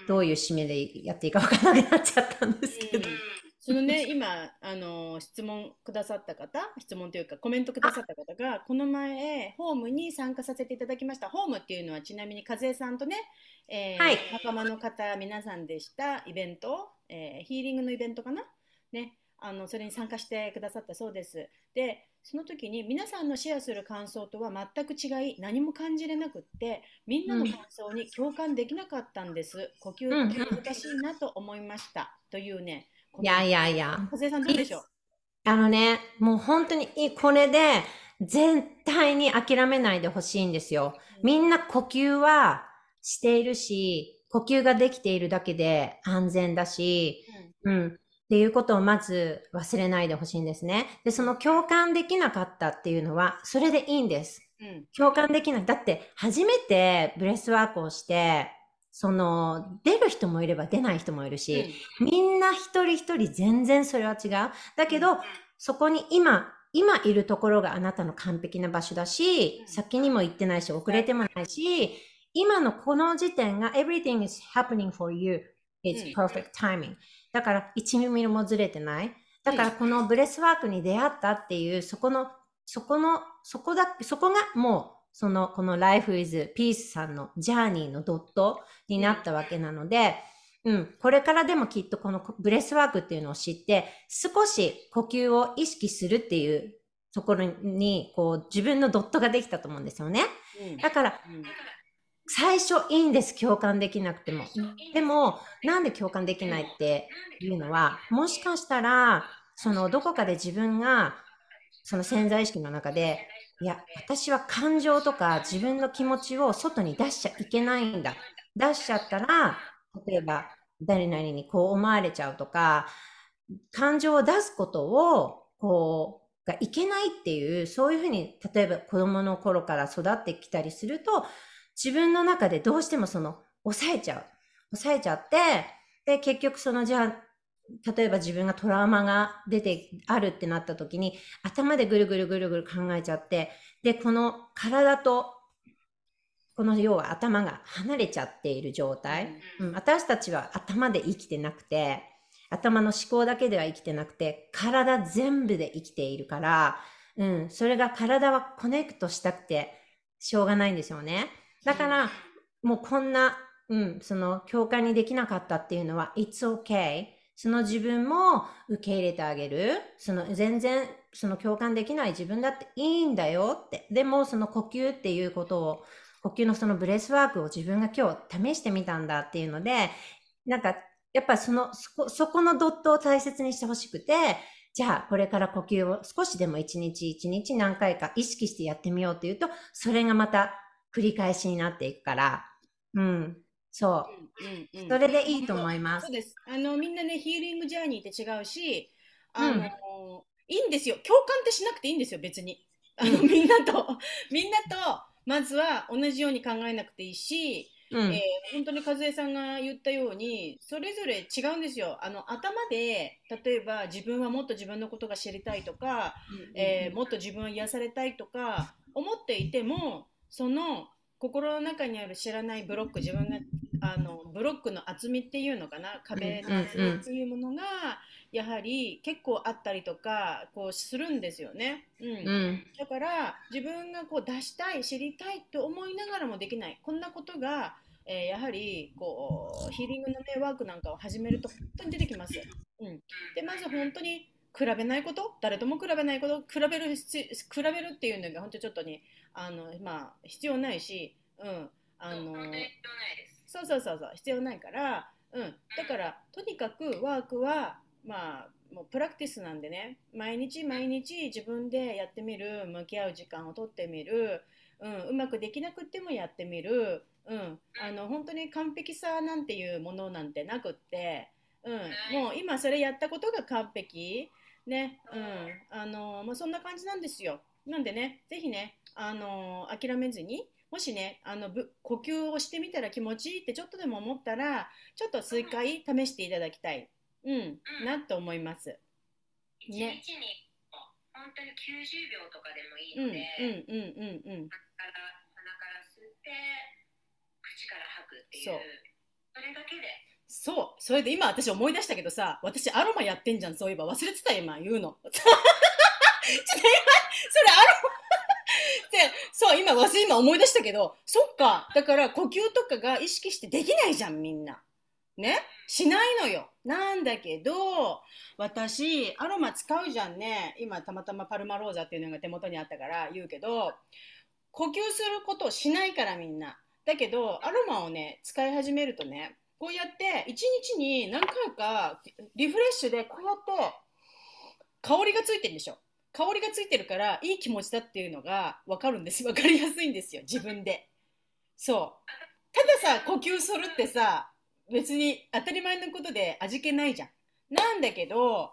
どういう締めでやっていいかわからなくなっちゃったんですけど。そのね、今、あの質問くださった方、質問というかコメントくださった方が、この前、ホームに参加させていただきました。ホームっていうのは、ちなみに、和江さんとね、えーはい仲間の方、皆さんでしたイベント、えーヒーリングのイベントかな、ね、あのそれに参加してくださったそうです。で、その時に皆さんのシェアする感想とは全く違い、何も感じれなくって、みんなの感想に共感できなかったんです。呼吸って難しいなと思いました。というね、いやいやいや。和江さんどうでしょう？あのね、もう本当にいこれで絶対に諦めないでほしいんですよ。みんな呼吸はしているし、呼吸ができているだけで安全だし、うん。っていうことをまず忘れないでほしいんですね。で、その共感できなかったっていうのは、それでいいんです。うん共感できない。だって、初めてブレスワークをして、その、出る人もいれば出ない人もいるし、みんな一人一人全然それは違う。だけど、そこに今、今いるところがあなたの完璧な場所だし、うん先にも行ってないし、遅れてもないし、今のこの時点が everything is happening for you. うん It's perfect timing. だから1ミリもずれてない。だからこのブレスワークに出会ったっていう、そこの、そこの、そこだ、そこがもう、その、この Life is Peace さんのジャーニーのドットになったわけなので、うん、これからでもきっとこのブレスワークっていうのを知って、少し呼吸を意識するっていうところに、こう、自分のドットができたと思うんですよね。うんだから、うん最初いいんです、共感できなくても。でも、なんで共感できないっていうのは、もしかしたら、その、どこかで自分が、その潜在意識の中で、いや、私は感情とか自分の気持ちを外に出しちゃいけないんだ。出しちゃったら、例えば、誰々にこう思われちゃうとか、感情を出すことを、こう、がいけないっていう、そういうふうに、例えば子供の頃から育ってきたりすると、自分の中でどうしてもその、抑えちゃう。抑えちゃって、で、結局その、じゃあ、例えば自分がトラウマが出てあるってなった時に、頭でぐるぐるぐるぐる考えちゃって、で、この体と、この要は頭が離れちゃっている状態。うん、私たちは頭で生きてなくて、頭の思考だけでは生きてなくて、体全部で生きているから、うん、それが体はコネクトしたくてしょうがないんですよね。だから、もうこんな、うん、その共感にできなかったっていうのは、it's okay。その自分も受け入れてあげる。その全然、その共感できない自分だっていいんだよって。でも、その呼吸っていうことを、呼吸のそのブレスワークを自分が今日試してみたんだっていうので、なんか、やっぱその、そこ、そこのドットを大切にしてほしくて、じゃあこれから呼吸を少しでも一日一日何回か意識してやってみようっていうと、それがまた繰り返しになっていくから、うん、そう。うんうんそれでいいと思いますそう。です。あのみんなねヒーリングジャーニーって違うし、あの、いいんですよ。共感ってしなくていいんですよ。別に。あの、うんみんなとみんなとまずは同じように考えなくていいし、うんえー本当に和江さんが言ったようにそれぞれ違うんですよ。あの頭で例えば自分はもっと自分のことが知りたいとか、えーもっと自分を癒されたいとか思っていてもその心の中にある知らないブロック自分があのブロックの厚みっていうのかな？壁の厚みっていうものがやはり結構あったりとかこうするんですよね。うん、うん。だから自分がこう出したい知りたいと思いながらもできないこんなことが、えーやはりこうヒーリングの、ね、ワークなんかを始めると本当に出てきます。うん、でまず本当に比べないこと？誰とも比べないこと？比べる比べるっていうのが本当ちょっとにあの、まあ、必要ないし、うん、あの。そうそうそうそう必要ないから、うん、だからとにかくワークはまあもうプラクティスなんでね毎日毎日自分でやってみる向き合う時間をとってみる、うん、うまくできなくてもやってみる、うん、あの本当に完璧さなんていうものなんてなくって、うん、もう今それやったことが完璧ね、うん、あのまあ、そんな感じなんですよ。なんでねぜひねあの諦めずにもしねあのぶ呼吸をしてみたら気持ちいいってちょっとでも思ったらちょっと数回試していただきたい、うん、なと思います。一日ねに本当に90秒とかでもいいうんので、うんうんうんうん。鼻から鼻から吸って口から吐くっていうそう。それだけでそう。それで今私思い出したけどさ私アロマやってんじゃんそういえば。忘れてた今言うの。[LAUGHS] ちょっと今それアロマ。でそう今忘れ今思い出したけどそっか。だから呼吸とかが意識してできないじゃんみんな。ね？しないのよ。なんだけど私アロマ使うじゃんね。今たまたまパルマローザっていうのが手元にあったから言うけど呼吸することをしないからみんな。だけどアロマをね使い始めるとねこうやって一日に何回かリフレッシュでこうやって香りがついてるでしょ。香りがついてるからいい気持ちだっていうのが分かるんです。分かりやすいんですよ。自分で。そう。たださ呼吸するってさ別に当たり前のことで味気ないじゃん。なんだけど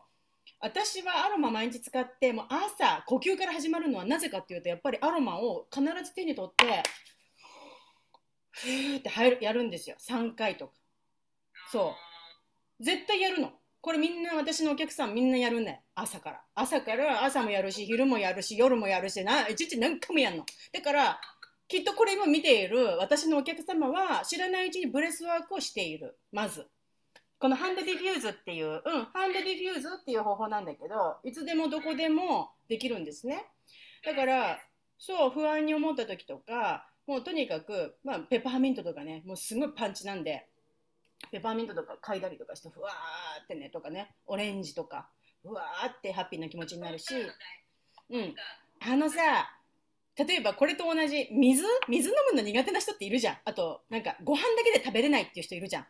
私はアロマ毎日使ってもう朝呼吸から始まるのはなぜかっていうとやっぱりアロマを必ず手に取ってふーって入るやるんですよ。3回とか。そう。絶対やるの。これみんな私のお客さんみんなやるんだよ朝から。朝から朝もやるし昼もやるし夜もやるしな一日何回もやるの。だからきっとこれ今見ている私のお客様は知らないうちにブレスワークをしている。まず。このハンドディフューズっていう、うん、ハンドディフューズっていう方法なんだけどいつでもどこでもできるんですね。だからそう不安に思った時とかもうとにかく、まあ、ペパーミントとかねもうすごいパンチなんでペパーミントとか嗅いだりとかしてふわーってねとかね。オレンジとか。ふわーってハッピーな気持ちになるし。うん。あのさ例えばこれと同じ水？水飲むの苦手な人っているじゃん。あとなんかご飯だけで食べれないっていう人いるじゃん。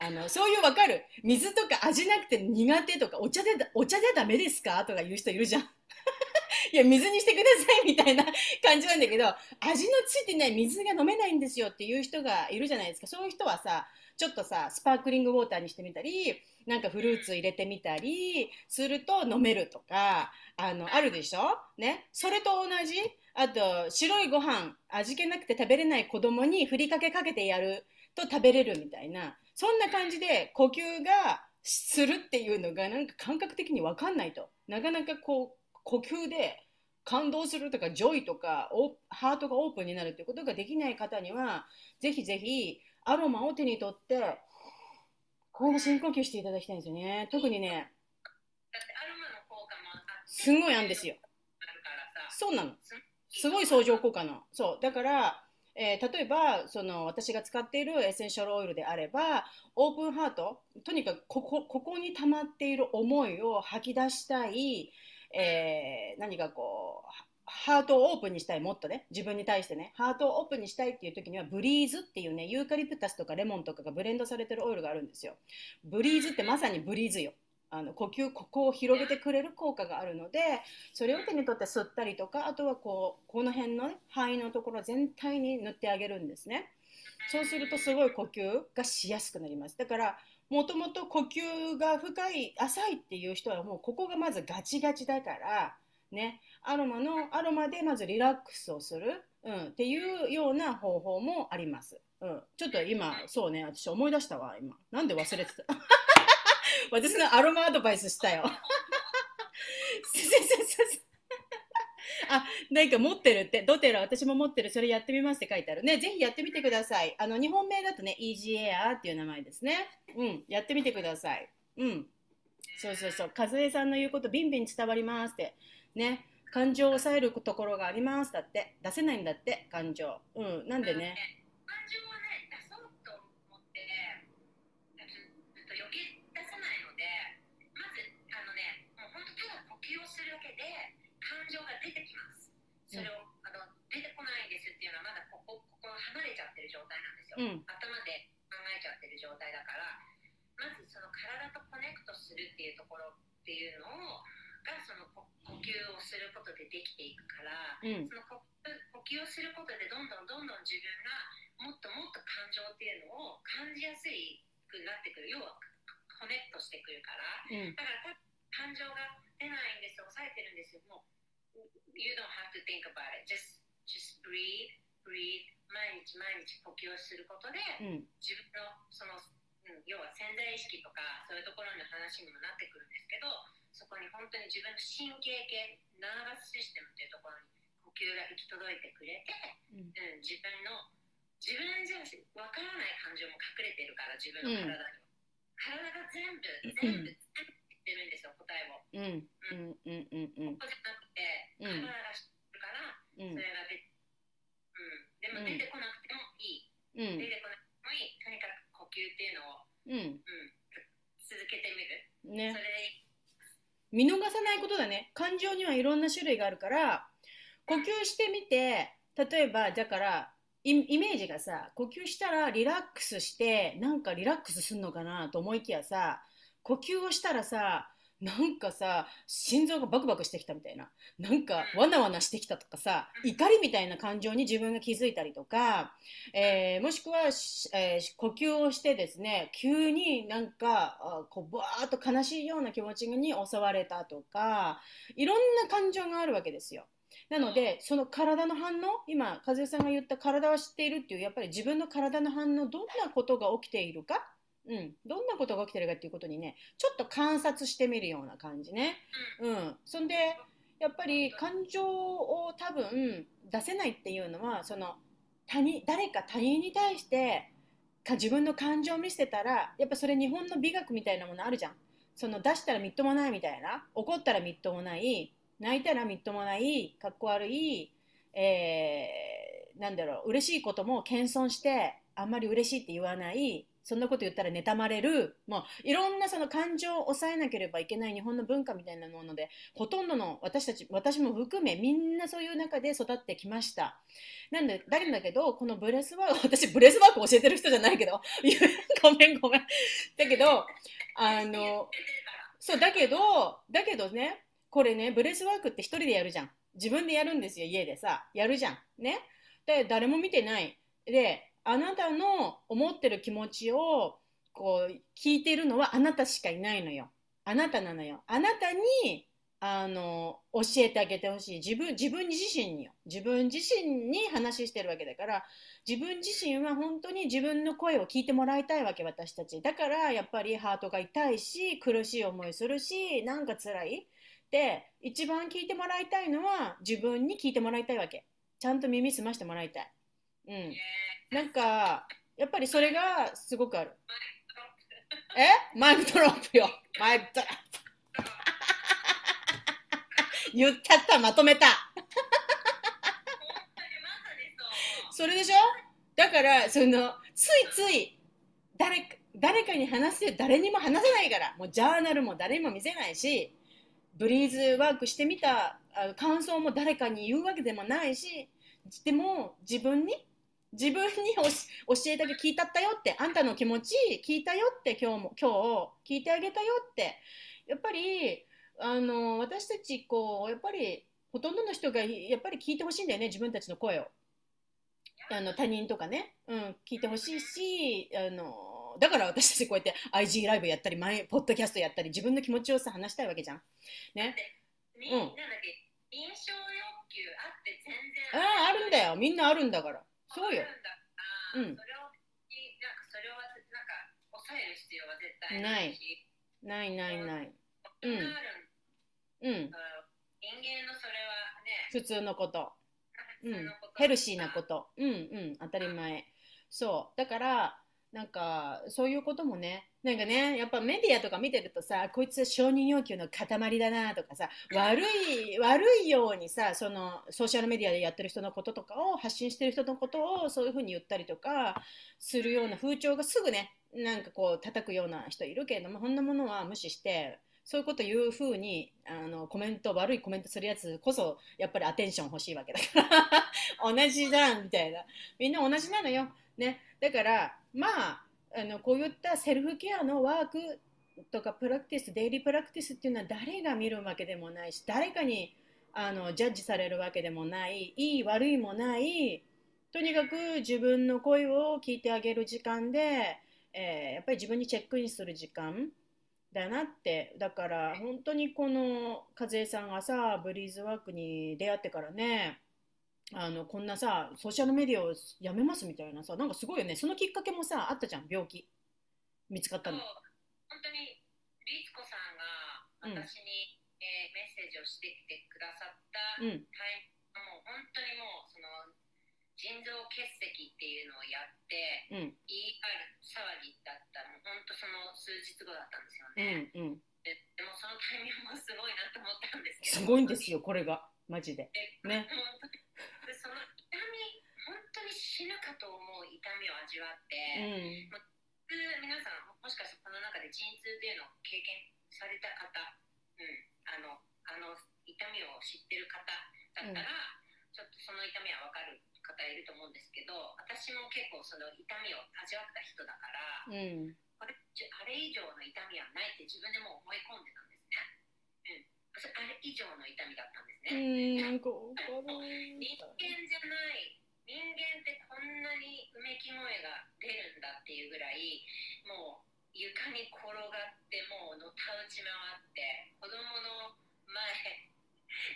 あのそういうわかる？水とか味なくて苦手とかお茶でお茶でダメですか？とか言う人いるじゃん。[LAUGHS] いや水にしてくださいみたいな感じなんだけど味のついてない水が飲めないんですよっていう人がいるじゃないですか。そういう人はさちょっとさスパークリングウォーターにしてみたりなんかフルーツ入れてみたりすると飲めるとかあのあるでしょ？ね？それと同じ。あと白いご飯味気なくて食べれない子供にふりかけかけてやると食べれるみたいな。そんな感じで呼吸がするっていうのがなんか感覚的に分かんないと。なかなかこう呼吸で感動するとかジョイとかハートがオープンになるっていうことができない方にはぜひぜひアロマを手に取ってこれで深呼吸していただきたいんですよね。特にねすんごいあるんですよそうなの。すごい相乗効果の。そう。だから、えー例えばその私が使っているエッセンシャルオイルであればオープンハートとにかくここここに溜まっている思いを吐き出したい、えー何かこうハートをオープンにしたいもっとね。自分に対してね。ハートをオープンにしたいっていう時にはブリーズっていうねユーカリプタスとかレモンとかがブレンドされてるオイルがあるんですよ。ブリーズってまさにブリーズよ。あの呼吸ここを広げてくれる効果があるのでそれを手に取って吸ったりとかあとはこうこの辺の、ね、肺のところ全体に塗ってあげるんですね。そうするとすごい呼吸がしやすくなります。だからもともと呼吸が深い浅いっていう人はもうここがまずガチガチだからねアロマのアロマでまずリラックスをする、うん、っていうような方法もあります、うん、ちょっと今そうね私思い出したわ今なんで忘れてた？[LAUGHS] 私のアロマアドバイスしたよ [LAUGHS] あ、なんか持ってるって、ドテラ私も持ってる、それやってみますって書いてあるね。ぜひやってみてください。あの、日本名だとね、Easy Air っていう名前ですね。うん、やってみてください。うん。そうそうそう。和江さんの言うことビンビン伝わりますって。ね。感情を抑えるところがありますだって。出せないんだって、感情。うん。なんでね。感情はね、出そうと思って、ずずっと余計出さないので、まず、あのね、もう本当ただ呼吸をするだけで、感情が出てきます。それを、あの出てこないんですっていうのは、まだここ、ここ離れちゃってる状態なんですよ。うん。頭で考えちゃってる状態だから、まずその体とコネクトするっていうところっていうのを、がその呼呼吸をすることでできていくから、うん。その呼呼吸をすることでどんどんどんどん自分がもっともっと感情っていうのを感じやすいくなってくる要はコネクトしてくるからうん。だからた感情が出ないんです抑えてるんですよもう You don't have to think about it just, just breathe breathe 毎日毎日呼吸をすることでうん。自分のその、うん、要は潜在意識とかそういうところの話にもなってくるんですけどそこに本当に自分の神経系ナーバスシステムっていうところに呼吸が行き届いてくれて、うんうん、自分の自分じゃわからない感情も隠れてるから自分の体には、体が全部全部全部言ってるんですよ答えをうん。うん。うん。うん。ここじゃなくてうん体が知ってるからうんそれが出て、うん、でも出てこなくてもいい、うん。出てこなくてもいいとにかく呼吸っていうのをうん。うん、続けてみる。ねそ。れで見逃さないことだね。感情にはいろんな種類があるから呼吸してみて例えばだからイメージがさ呼吸したらリラックスしてなんかリラックスすんのかなと思いきやさ呼吸をしたらさなんかさ心臓がバクバクしてきたみたいななんかわなわなしてきたとかさ怒りみたいな感情に自分が気づいたりとか、えーもしくは、えー呼吸をしてですね急になんかあこうバーっと悲しいような気持ちに襲われたとかいろんな感情があるわけですよ。なのでその体の反応今和江さんが言った体は知っているっていうやっぱり自分の体の反応どんなことが起きているか、うん、どんなことが起きているかっていうことにねちょっと観察してみるような感じね。うん、そんでやっぱり感情を多分出せないっていうのはその他人誰か他人に対してか自分の感情を見せてたらやっぱそれ日本の美学みたいなものあるじゃん。その出したらみっともないみたいな怒ったらみっともない泣いたらみっともないかっこ悪い、えーなんだろう嬉しいことも謙遜してあんまり嬉しいって言わないそんなこと言ったら妬まれる。もういろんなその感情を抑えなければいけない日本の文化みたいなものでほとんどの私たち私も含めみんなそういう中で育ってきました。なんでだだけどこのブレスワーク [LAUGHS] 私ブレスワーク教えてる人じゃないけど [LAUGHS] ごめんごめん。だけどあのそうだけどだけどねこれねブレスワークって一人でやるじゃん。自分でやるんですよ家でさ。やるじゃん。ね。で誰も見てない。であなたの思ってる気持ちをこう聞いてるのはあなたしかいないのよ。あなたなのよ。あなたにあの教えてあげてほしい。自分自分自身によ。自分自身に話してるわけだから自分自身は本当に自分の声を聞いてもらいたいわけ私たち。だからやっぱりハートが痛いし苦しい思いするしなんか辛い。で一番聞いてもらいたいのは自分に聞いてもらいたいわけ。ちゃんと耳澄ましてもらいたい。うん。なんかやっぱりそれがすごくある。え？マイクドロップよ。マイクドロップ。言ったった。まとめた。それでしょ？だからそのついつい誰か誰かに話して誰にも話せないから。もうジャーナルも誰にも見せないしブリーズワークしてみたあ感想も誰かに言うわけでもないしでも自分に自分に教えて聞いたったよってあんたの気持ち聞いたよって今日も今日聞いてあげたよって。やっぱりあの私たちこうやっぱりほとんどの人がやっぱり聞いてほしいんだよね自分たちの声を。あの他人とかね、うん、聞いてほしいしあのだから私たちこうやって IG ライブやったり前ポッドキャストやったり自分の気持ちをさ話したいわけじゃん。ね。みうん。なんだっけ印象欲求あって全あ然ああるんだよ。みんなあるんだからそうよ。うんそれをなん。かそれをなんか抑える必要は絶対ないし。ない。ないないそん。うん。人間のそれはね普通のこと。うん普通のこと。ヘルシーなこと。うんうん。当たり前。そう。だからなんかそういうこともねなんかねやっぱメディアとか見てるとさこいつ承認要求の塊だなとかさ悪い悪いようにさそのソーシャルメディアでやってる人のこととかを発信してる人のことをそういうふうに言ったりとかするような風潮がすぐねなんかこう叩くような人いるけれどもこんなものは無視してそういうこと言うふうにあのコメント悪いコメントするやつこそやっぱりアテンション欲しいわけだから。[LAUGHS] 同じだみたいな。みんな同じなのよ。ね。だからまああのこういったセルフケアのワークとかプラクティスデイリープラクティスっていうのは誰が見るわけでもないし誰かにあのジャッジされるわけでもないいい悪いもないとにかく自分の声を聞いてあげる時間で、えー、やっぱり自分にチェックインする時間だなって。だから本当にこの和江さんがさブリーズワークに出会ってからねあのこんなさソーシャルメディアをやめますみたいなさなんかすごいよね。そのきっかけもさあったじゃん病気。見つかったの。本当に律子さんが私に、うん、えー、メッセージをしてきてくださったタイム、うん、もう本当にもうその腎臓結石っていうのをやって、うん、言い騒ぎだったの。本当その数日後だったんですよね、うんうん、ででもそのタイミングもすごいなと思ったんですけど。すごいんですよこれが。マジで。ねでその痛み本当に死ぬかと思う痛みを味わって、うん、ま皆さんもしかしてこの中で陣痛っていうのを経験された方、うん、あのあの痛みを知ってる方だったら、うん、ちょっとその痛みは分かる方いると思うんですけど私も結構その痛みを味わった人だから、うん、これあれ以上の痛みはないって自分でも思い込んでたんですね。うんあれ以上の痛みだったんですね。うん、なんか人間じゃない人間ってこんなにうめき声が出るんだっていうぐらいもう床に転がってもうのたうち回って子供の前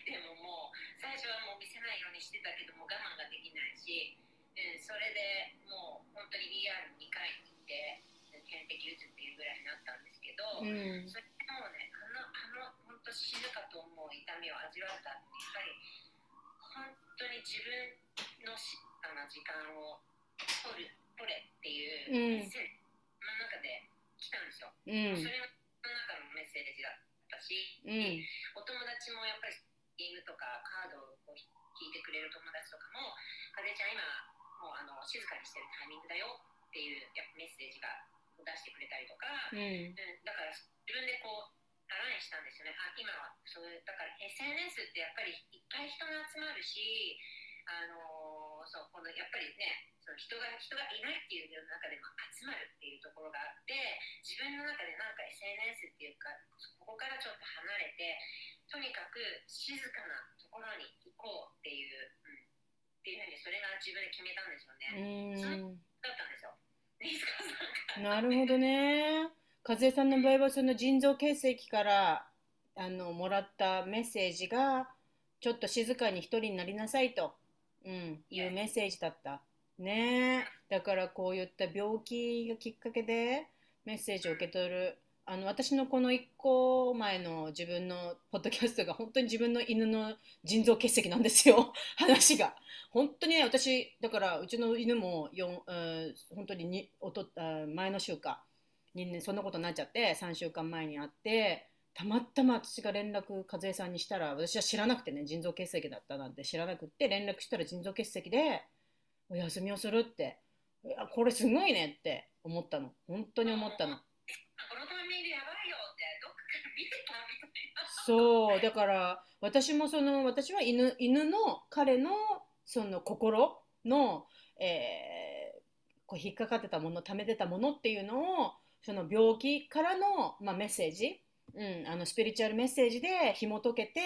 でももう最初はもう見せないようにしてたけども我慢ができないし、うん、それでもう本当に ER2 回に行って点滴打つっていうぐらいになったんですけど、うん、それでもうねと死ぬかと思う痛みを味わったやはり本当に自分の静かな時間を取る取れっていうメッセージの中で来たんですよ、うん、それの中のメッセージだったし、うん、お友達もやっぱりゲームとかカードを聞いてくれる友達とかも「風ちゃん今もうあの静かにしてるタイミングだよ」っていうやっぱメッセージが出してくれたりとか、うん、だから自分でこうアラインしたんですよねあ今はそういうだから SNS ってやっぱりいっぱい人が集まるしあのー、そうこのやっぱりねその人が人がいないっていう中でも集まるっていうところがあって自分の中でなんか SNS っていうかここからちょっと離れてとにかく静かなところに行こうっていう、うん、っていうふうにそれが自分で決めたんですよね。うんだったんですよ。なるほどね。和江さんの場合はその腎臓結石からあのもらったメッセージがちょっと静かに一人になりなさいと、うん、いうメッセージだった。ね。だからこういった病気がきっかけでメッセージを受け取る。あの私のこの1個前の自分のポッドキャストが本当に自分の犬の腎臓結石なんですよ。[LAUGHS] 話が。本当にね私だからうちの犬も4、うん、本当ににおと前の週かに、ね、そんなことになっちゃって3週間前に会ってたまたま私が連絡和江さんにしたら私は知らなくてね腎臓結石だったなんて知らなくって連絡したら腎臓結石でお休みをするってこれすごいねって思ったの本当に思ったの。そうだから私もその私は犬犬の彼のその心の、えー、こう引っかかってたもの貯めてたものっていうのをその病気からの、まあ、メッセージ、うん、あのスピリチュアルメッセージで紐解けて、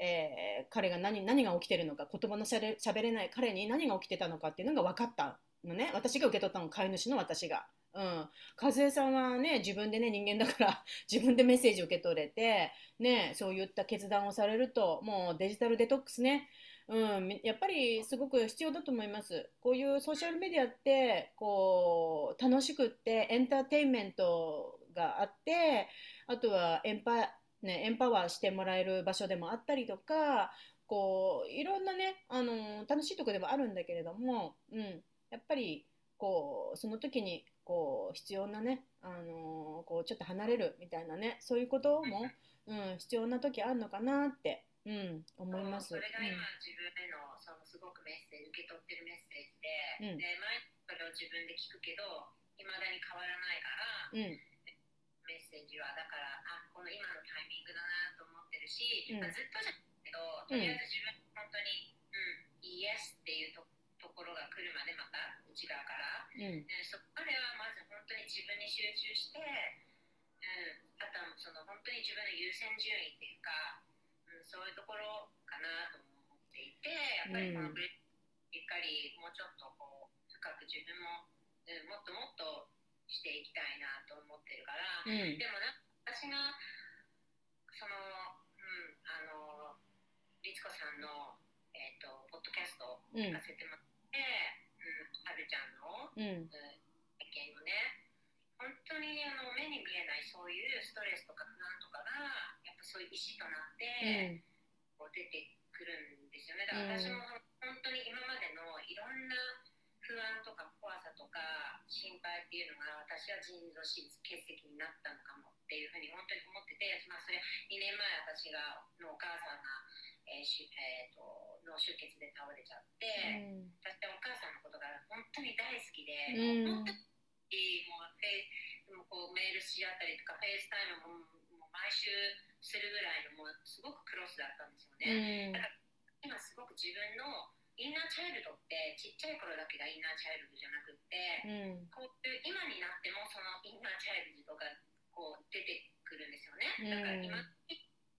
えー、彼が何何が起きてるのか言葉のしゃべれない彼に何が起きてたのかっていうのが分かったのね私が受け取ったの飼い主の私が。うん、和江さんはね自分でね人間だから [LAUGHS] 自分でメッセージを受け取れて、ね、そういった決断をされるともうデジタルデトックスねうん、やっぱりすごく必要だと思います。こういうソーシャルメディアってこう楽しくってエンターテインメントがあってあとはエンパ,、ね、エンパワーしてもらえる場所でもあったりとかこういろんなねあの楽しいとこではあるんだけれども、うん、やっぱりこうその時にこう必要なね、あのこうちょっと離れるみたいなねそういうことも、うん、必要な時あるのかなって、うん、思います。それが今、自分へのそのすごくメッセージ、受け取ってるメッセージで、うん。で前それを自分で聞くけど、いまだに変わらないから、うん、うん、メッセージはだから、あこの今のタイミングだなと思ってるし、うん。まあ、ずっとじゃないけど、とりあえず自分、本当に、うん、イエスっていうとところが来るまで、また内側から。うん、でそこまではまず本当に自分に集中して、うん、あとはその本当に自分の優先順位っていうか、うん、そういうところかなと思っていてやっぱりこのブレしっかりもうちょっとこう深く自分も、うん、もっともっとしていきたいなと思ってるから、うん、でもな私がその、うん、あの律子さんの、えー、とポッドキャストをうん。聞かせてもらって、うん、はるちゃんのうん、意見をね本当にあの目に見えないそういうストレスとか不安とかがやっぱそういう石となって、こう出てくるんですよね。だから私も本当に今までのいろんな不安とか怖さとか心配っていうのが私は腎臓手術結石になったのかもっていうふうに本当に思ってて、まあ、それ2年前私がのお母さんが、えーしえー、と脳出血で倒れちゃって。私はお母さんのことが本当に大好きで、うん。もう本当にもうフェイもうこうメールし合ったりとかフェイスタイムも毎週するぐらいのもうすごくクロスだったんですよね。今すごく自分のインナーチャイルドってちっちゃい頃だけがインナーチャイルドじゃなくって、うん、こういう今になってもそのインナーチャイルドがこう出てくるんですよね。だから今、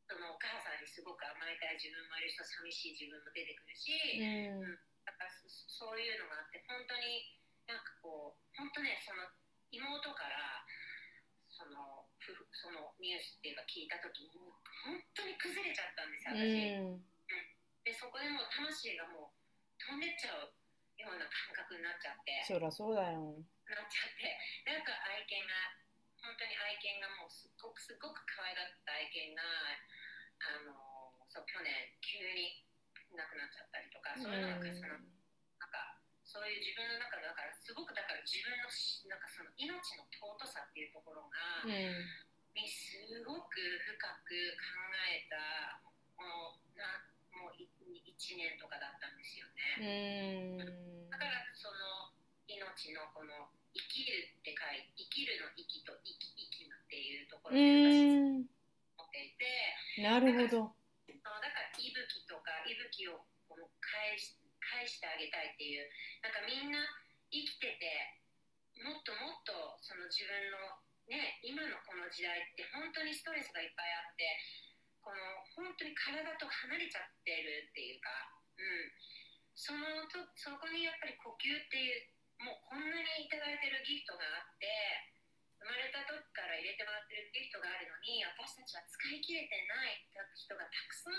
そのお母さんにすごく甘えたい自分もいるし寂しい自分も出てくるし、うん、だからそそういうのがあって本当になんかこう本当ねその妹からそのふそのニュースっていうか聞いた時に本当に崩れちゃったんですよ私、でそこでもう魂がもう飛んでっちゃうような感覚になっちゃって。そりゃそうだよ。なっちゃって。なんか愛犬が本当に愛犬がもうすっごくすっごく可愛がった愛犬があのそう去年急に亡くなっちゃったりとかそういうのが重なって。なんかそういう自分の中でだからすごくだから自分のしなんかその命の尊さっていうところが、うん、にすごく深く考えたもうなもう1年とかだったんですよね。うん、だからその命のこの生きるって書い生きるの生きと生き生きっていうところうで私ん、持っていて。なるほど。そうだから息吹とか息吹をこの返し返してあげたいっていうなんかみんな生きててもっともっとその自分のね今のこの時代って本当にストレスがいっぱいあってこの本当に体と離れちゃってるっていうか、うん、そのとそこにやっぱり呼吸っていうもうこんなにいいてるギフトがあって生まれた時から入れてもらってるギフトがあるのに私たちは使い切れてない人がたくさん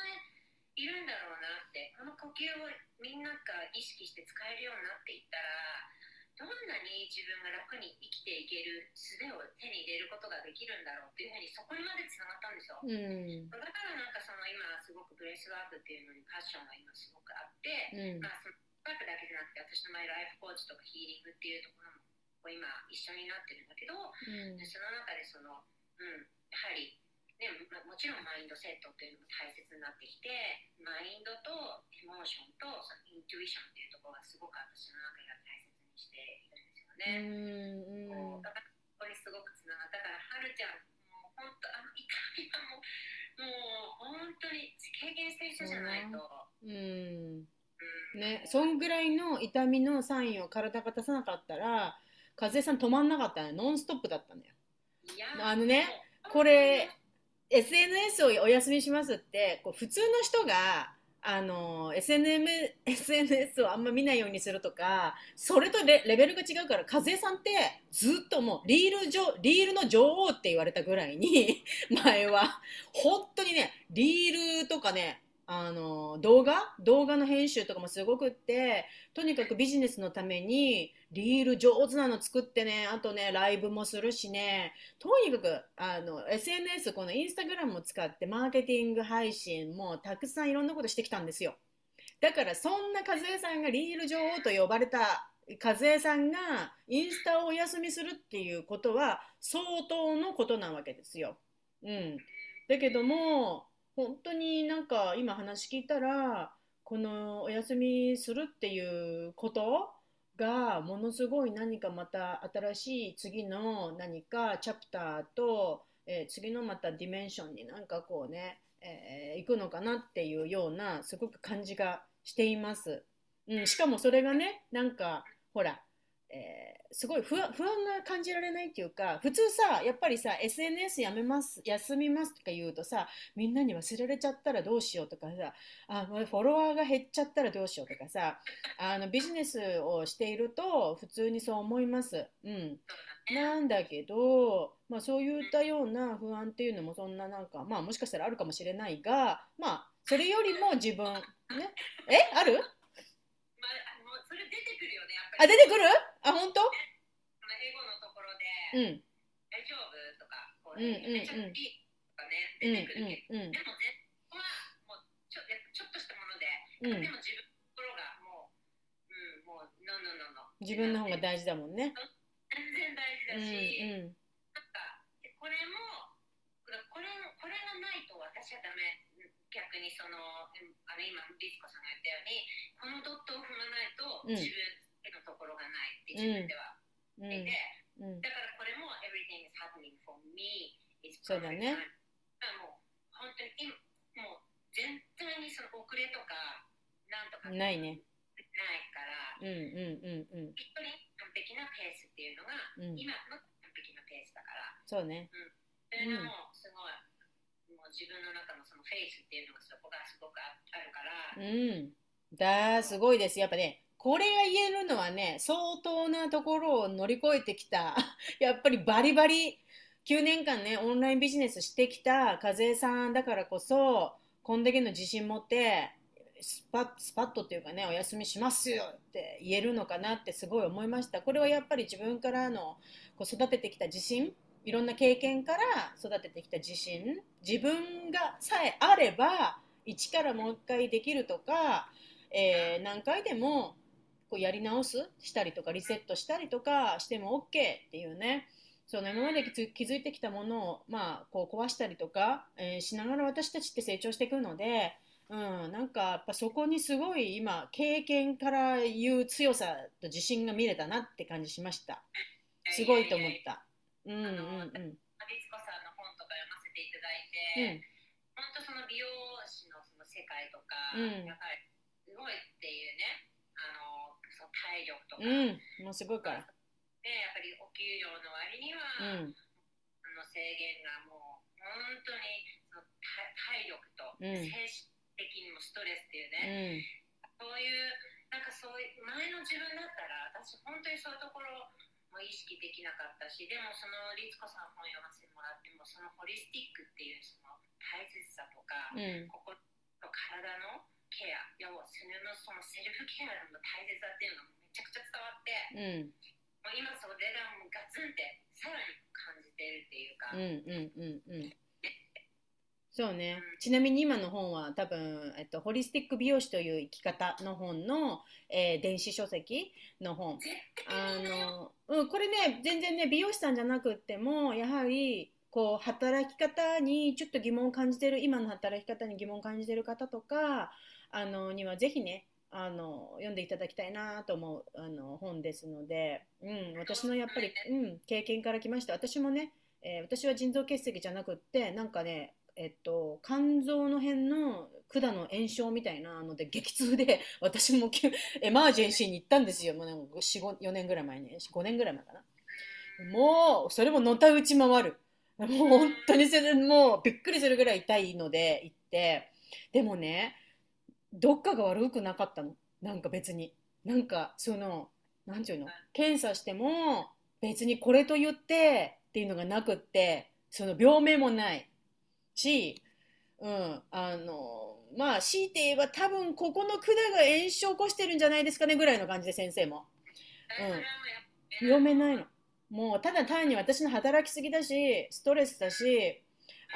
いるんだろうなってこの呼吸をみんなが意識して使えるようになっていったらどんなに自分が楽に生きていける術を手に入れることができるんだろうっていうふうにそこにまでつながったんですよ。うん、だからなんかその今すごくブレスワークっていうのにパッションが今すごくあって、うん、まあそのワークだけじゃなくて私の前ライフコーチとかヒーリングっていうところも今一緒になってるんだけど、うん。でその中でその、うん、やはり、ね、ももちろんマインドセットっていうのも大切になってきてマインドとエモーションとそのイントゥイションっていうところがすごく私の中では大切にしているんですようね。うだからここにすごくつながっただからはるちゃんもう本当あの痛みはもうもう本当に経験してる人じゃないと。うん。うんね、そんぐらいの痛みのサインを体が出さなかったら、和江さん止まんなかったのよ。ノンストップだったのよ。いやあのねこれ SNS をお休みしますって、こう普通の人が、あの、SNM、[LAUGHS] SNS をあんま見ないようにするとか、それとレベルが違うから、和江さんってずっともうリール上、リールの女王って言われたぐらいに、[LAUGHS] 前は、本当にね、リールとかね、あの動画？動画の編集とかもすごくってとにかくビジネスのためにリール上手なの作ってねあとねライブもするしね。とにかくあの SNS このインスタグラムを使ってマーケティング配信もたくさんいろんなことしてきたんですよ。だからそんな和江さんがリール女王と呼ばれた和江さんがインスタをお休みするっていうことは相当のことなわけですよ。うん、だけども本当になんか今話聞いたらこのお休みするっていうことがものすごい何かまた新しい次の何かチャプターと、えー次のまたディメンションになんかこうね、えー行くのかなっていうようなすごく感じがしています。うん、しかもそれがねなんかほら、えーすごい不安不安が感じられないっていうか普通さやっぱりさ SNS やめます休みますとか言うとさみんなに忘れられちゃったらどうしようとかさあフォロワーが減っちゃったらどうしようとかさあのビジネスをしていると普通にそう思います。うん、なんだけど、まあ、そういったような不安っていうのもそんななんか、まあ、もしかしたらあるかもしれないが、まあ、それよりも自分、ね、え？あるまあ、あのそれ出てくるよね、やっぱあ、り。出てくる？あ、本当？英語のところで、うん、大丈夫とか、こううんうんうんめっちゃいいとかね、うん、出てくるけど、うん、でもね、ここはもうちょちょっとしたもので、うん、うん。でも自分のところがもう、うん、もう、no, no, no, no。自分の方が大事だもんね。全然大事だうん、し、うん、なんか、でこれも、これのこれがないと私はダメ。逆にその、うんあの今、リツコさんが言ったように、このドットを踏まないとうん自分へのところがないって自分ではうん、言ってて、うん。だからこれも everything is happening for me is そうだねもう本当に今もう全体にその遅れとかなんとかないね。ないからうん、うん、うん、うん。一人完璧なペースっていうのがうん、今の完璧なペースだからそうね。それがもうすごいもう自分の中のそのフェイスっていうのがそこがすごくああるからうん。だ、すごいです。やっぱね、これが言えるのはね、相当なところを乗り越えてきた、[LAUGHS] やっぱりバリバリ9年間ね、オンラインビジネスしてきた和江さんだからこそ、こんだけの自信持って、スパッスパッとっていうかね、お休みしますよって言えるのかなってすごい思いました。これはやっぱり自分からのこう育ててきた自信、いろんな経験から育ててきた自信、自分がさえあれば、一からもう一回できるとか、えー何回でもこうやり直すしたりとかリセットしたりとかしても OK っていうね。その今まで気づ気づいてきたものを、まあ、こう壊したりとか、えーしながら私たちって成長していくので、うん、なんかやっぱそこにすごい今経験から言う強さと自信が見れたなって感じしました。すごいと思った。うんうんうん。さんの本とか読ませていただいて、うん本当その美容師のその世界とか、うんやっぱりすごいっていうね、体力とか、うん。うんもうすごいから。でやっぱりお給料の割には、うん。あの制限がもう本当にその体体力とうん。精神的にもストレスっていううね、ん。そういうなんかそういう前の自分だったら私本当にそういうところも意識できなかったしでもその律子さん本読ませてもらってもそのホリスティックっていうその大切さとか、うん。心と体のケア要はそのそのセルフケアの大切さっていうのがめちゃくちゃ伝わって、うん。もう今それがもうガツンってさらに感じてるっていうか、うんうんうんうん。そうね。ちなみに今の本は多分、えっと、ホリスティック美容師という生き方の本の、えー電子書籍の本。あの、うん、これね、全然ね、美容師さんじゃなくっても、やはり、こう、働き方にちょっと疑問を感じてる、今の働き方に疑問を感じてる方とか、あの、にはぜひね、あの、読んでいただきたいなと思う、あの、本ですので、うん、私のやっぱり、うん、経験から来ました。私もね、えー私は腎臓結石じゃなくって、なんかね、えっと、肝臓の辺の管の炎症みたいなので激痛で [LAUGHS] 私もエマージェンシーに行ったんですよ。もうなんか4年ぐらい前に。5年ぐらい前かな。もうそれものたうち回る。もう本当にそれもうびっくりするぐらい痛いので行って。でもねどっかが悪くなかったの？なんか別に。なんかそのなんていうの？検査しても別にこれと言ってっていうのがなくってその病名もない。し、うん、あのまあ強いて言えば多分ここの管が炎症を起こしてるんじゃないですかねぐらいの感じで先生も。うやっぱ読めないの。もうただ単に私の働きすぎだしストレスだし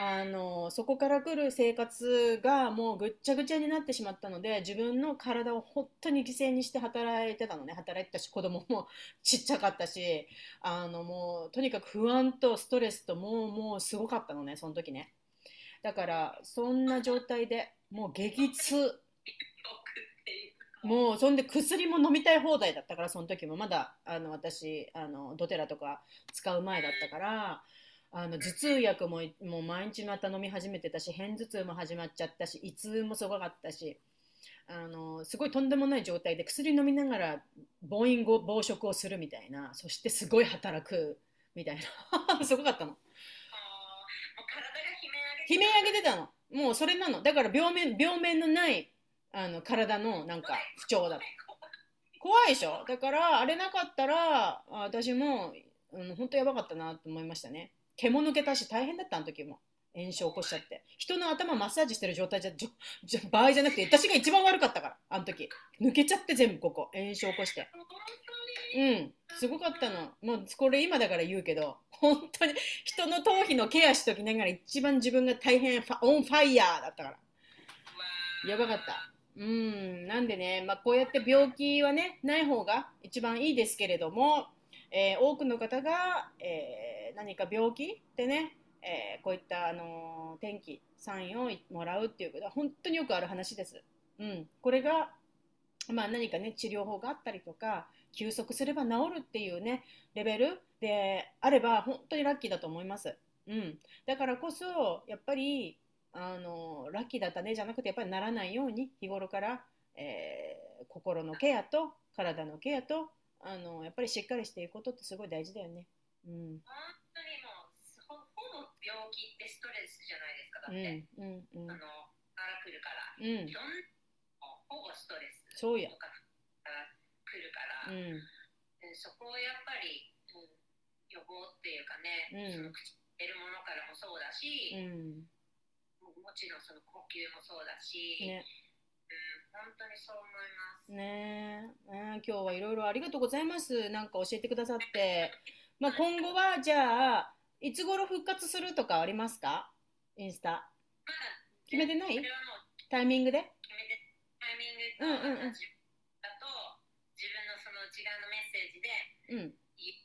あのそこから来る生活がもうぐっちゃぐちゃになってしまったので自分の体を本当に犠牲にして働いてたのね。働いてたし子供もちっちゃかったしあのもうとにかく不安とストレスともうもうすごかったのねその時ね。だからそんな状態でもう激痛。もうそんで薬も飲みたい放題だったからその時も。まだあの私あのドテラとか使う前だったからあの頭痛薬ももう毎日また飲み始めてたし片頭痛も始まっちゃったし胃痛もすごかったしあのすごいとんでもない状態で薬飲みながら暴飲暴暴食をするみたいなそしてすごい働くみたいな [LAUGHS] すごかったの。悲鳴上げてたの。もうそれなの。だから病名病名のないあの体のなんか不調だった怖い。でしょ？だからあれなかったらあ私も、うん、本当やばかったなと思いましたね毛も抜けたし大変だったあの時も。炎症起こしちゃって。人の頭マッサージしてる状態じゃじゃ [LAUGHS] 場合じゃなくて私が一番悪かったからあの時。抜けちゃって全部ここ。炎症起こして。本うん。すごかったの。もうこれ今だから言うけど本当に人の頭皮のケアしときながら一番自分が大変ファオンファイヤーだったから。やばかった。うん、なんでね、まあ、こうやって病気はね、ない方が一番いいですけれども、えー多くの方が、えー何か病気でね、えーこういった、あのー天気、サインをもらうっていうことは本当によくある話です。うん、これが、まあ、何かね、治療法があったりとか、休息すれば治るっていうね、レベルであれば、本当にラッキーだと思います。うん、だからこそ、やっぱり、あのラッキーだったねじゃなくてやっぱりならないように日頃から、えー心のケアと体のケアとあのやっぱりしっかりしていくことってすごい大事だよね。うん。本当にもうほほぼ病気ってストレスじゃないですかだって、うんうんうん。あのから来るから。うん。いろんほぼストレスそうや。とかから来るから、うん。でそこをやっぱり、うん、予防っていうかね、うん。その口に出るものからもそうだし、うん。ももちろんその呼吸もそうだし、ね。うん、本当にそう思います。ねえ。うん今日はいろいろありがとうございます。なんか教えてくださって、まあ、今後はじゃあいつ頃復活するとかありますか？インスタ。まだ決めてない？タイミングで？決めてタイミングと、うんうんうん。あと自だと自分のその内側のメッセージでうん。いい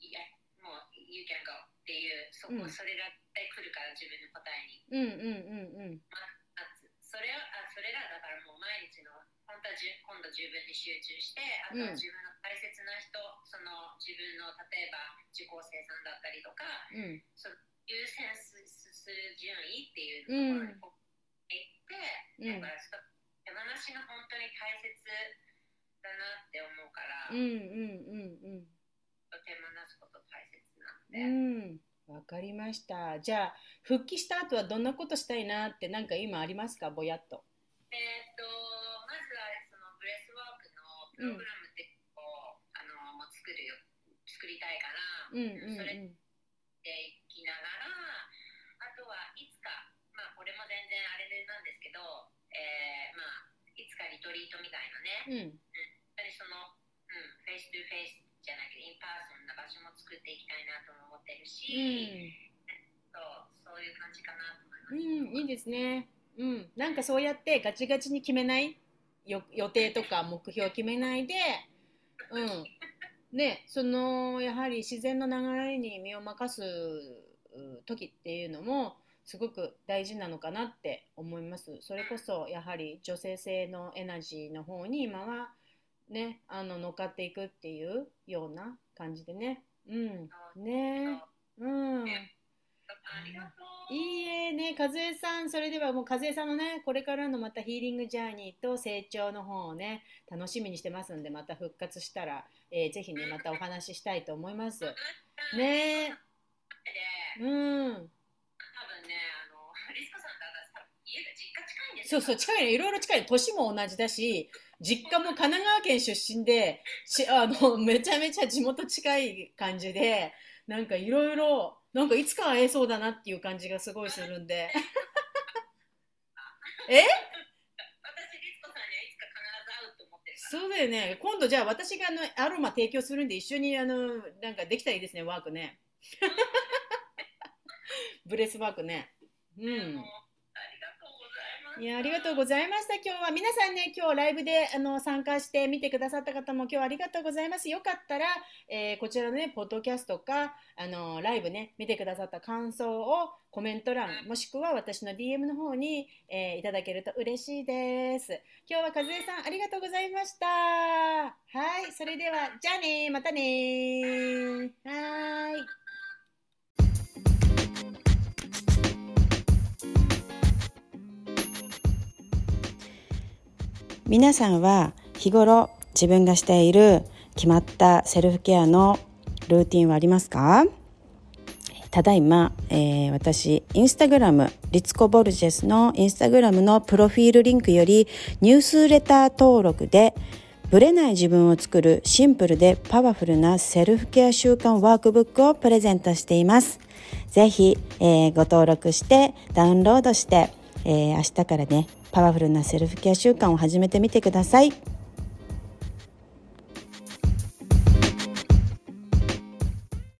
いやもう You can go っていうそこ、うん。それが来るから自分の答えに。うんうんうんうん。あそれはあそれらだからもう毎日の本当はじゅ今度自分に集中してあとはうん。自分の大切な人、その自分の例えば受講生さんだったりとかうん。優先すする順位っていうところに行って、うん。だからそ手放しが本当に大切だなって思うから、うんうんうんうん。手放すこと大切なんで、うん、わかりました。じゃあ、復帰した後はどんなことしたいなって、なんか今ありますか、ぼやっと。えーっとまずはそのブレスワークのプログラムっていうのを、あのもう作るよ作りたいから、うんうんそれうでいきながらあとはいつかまあこれも全然あれなんですけど、えーまあいつかリトリートみたいなね、ん。うん。本当にその、うん、 face to face じゃなくて in person な場所も作っていきたいなとも思ってるし、そうそういう感じかなと思います。うん、いいですね。うん。なんかそうやってガチガチに決めないよ予定とか目標を決めないで、うん。ね、そのやはり自然の流れに身を任すう時っていうのもすごく大事なのかなって思います。それこそやはり女性性のエナジーの方に今はね、あの乗っかっていくっていうような感じでね。うん。ね。うん。いいえね、和江さん、それではもう和江さんのね、これからのまたヒーリングジャーニーと成長の方をね、楽しみにしてますんで、また復活したら、えーぜひね、またお話ししたいと思います。ねで、うん。そうそう、近いね。いろいろ近い。年も同じだし、実家も神奈川県出身で、しあの、めちゃめちゃ地元近い感じで、なんかいろいろ、なんかいつか会えそうだなっていう感じがすごいするんで。え？そうだよね。今度じゃあ私があのアロマ提供するんで一緒にあのなんかできたらいいですね、ワークね。[LAUGHS] ブレスワークね。うん。い。や、ありがとうございました。今日は皆さんね、今日ライブであの参加して見てくださった方も今日はありがとうございます。よかったら、えーこちらのね、ポッドキャストか、あのライブね、見てくださった感想をコメント欄、もしくは私の DM の方に、えーいただけると嬉しいです。今日は和江さん、ありがとうございました。はい、それでは、じゃあねまたねはい。皆さんは日頃自分がしている決まったセルフケアのルーティンはありますか？ただいま、えー私、インスタグラム、リツコ・ボルジェスのインスタグラムのプロフィールリンクよりニュースレター登録でブレない自分を作るシンプルでパワフルなセルフケア習慣ワークブックをプレゼントしています。ぜひ、えーご登録してダウンロードして、えー明日からね、パワフルなセルフケア習慣を始めてみてください。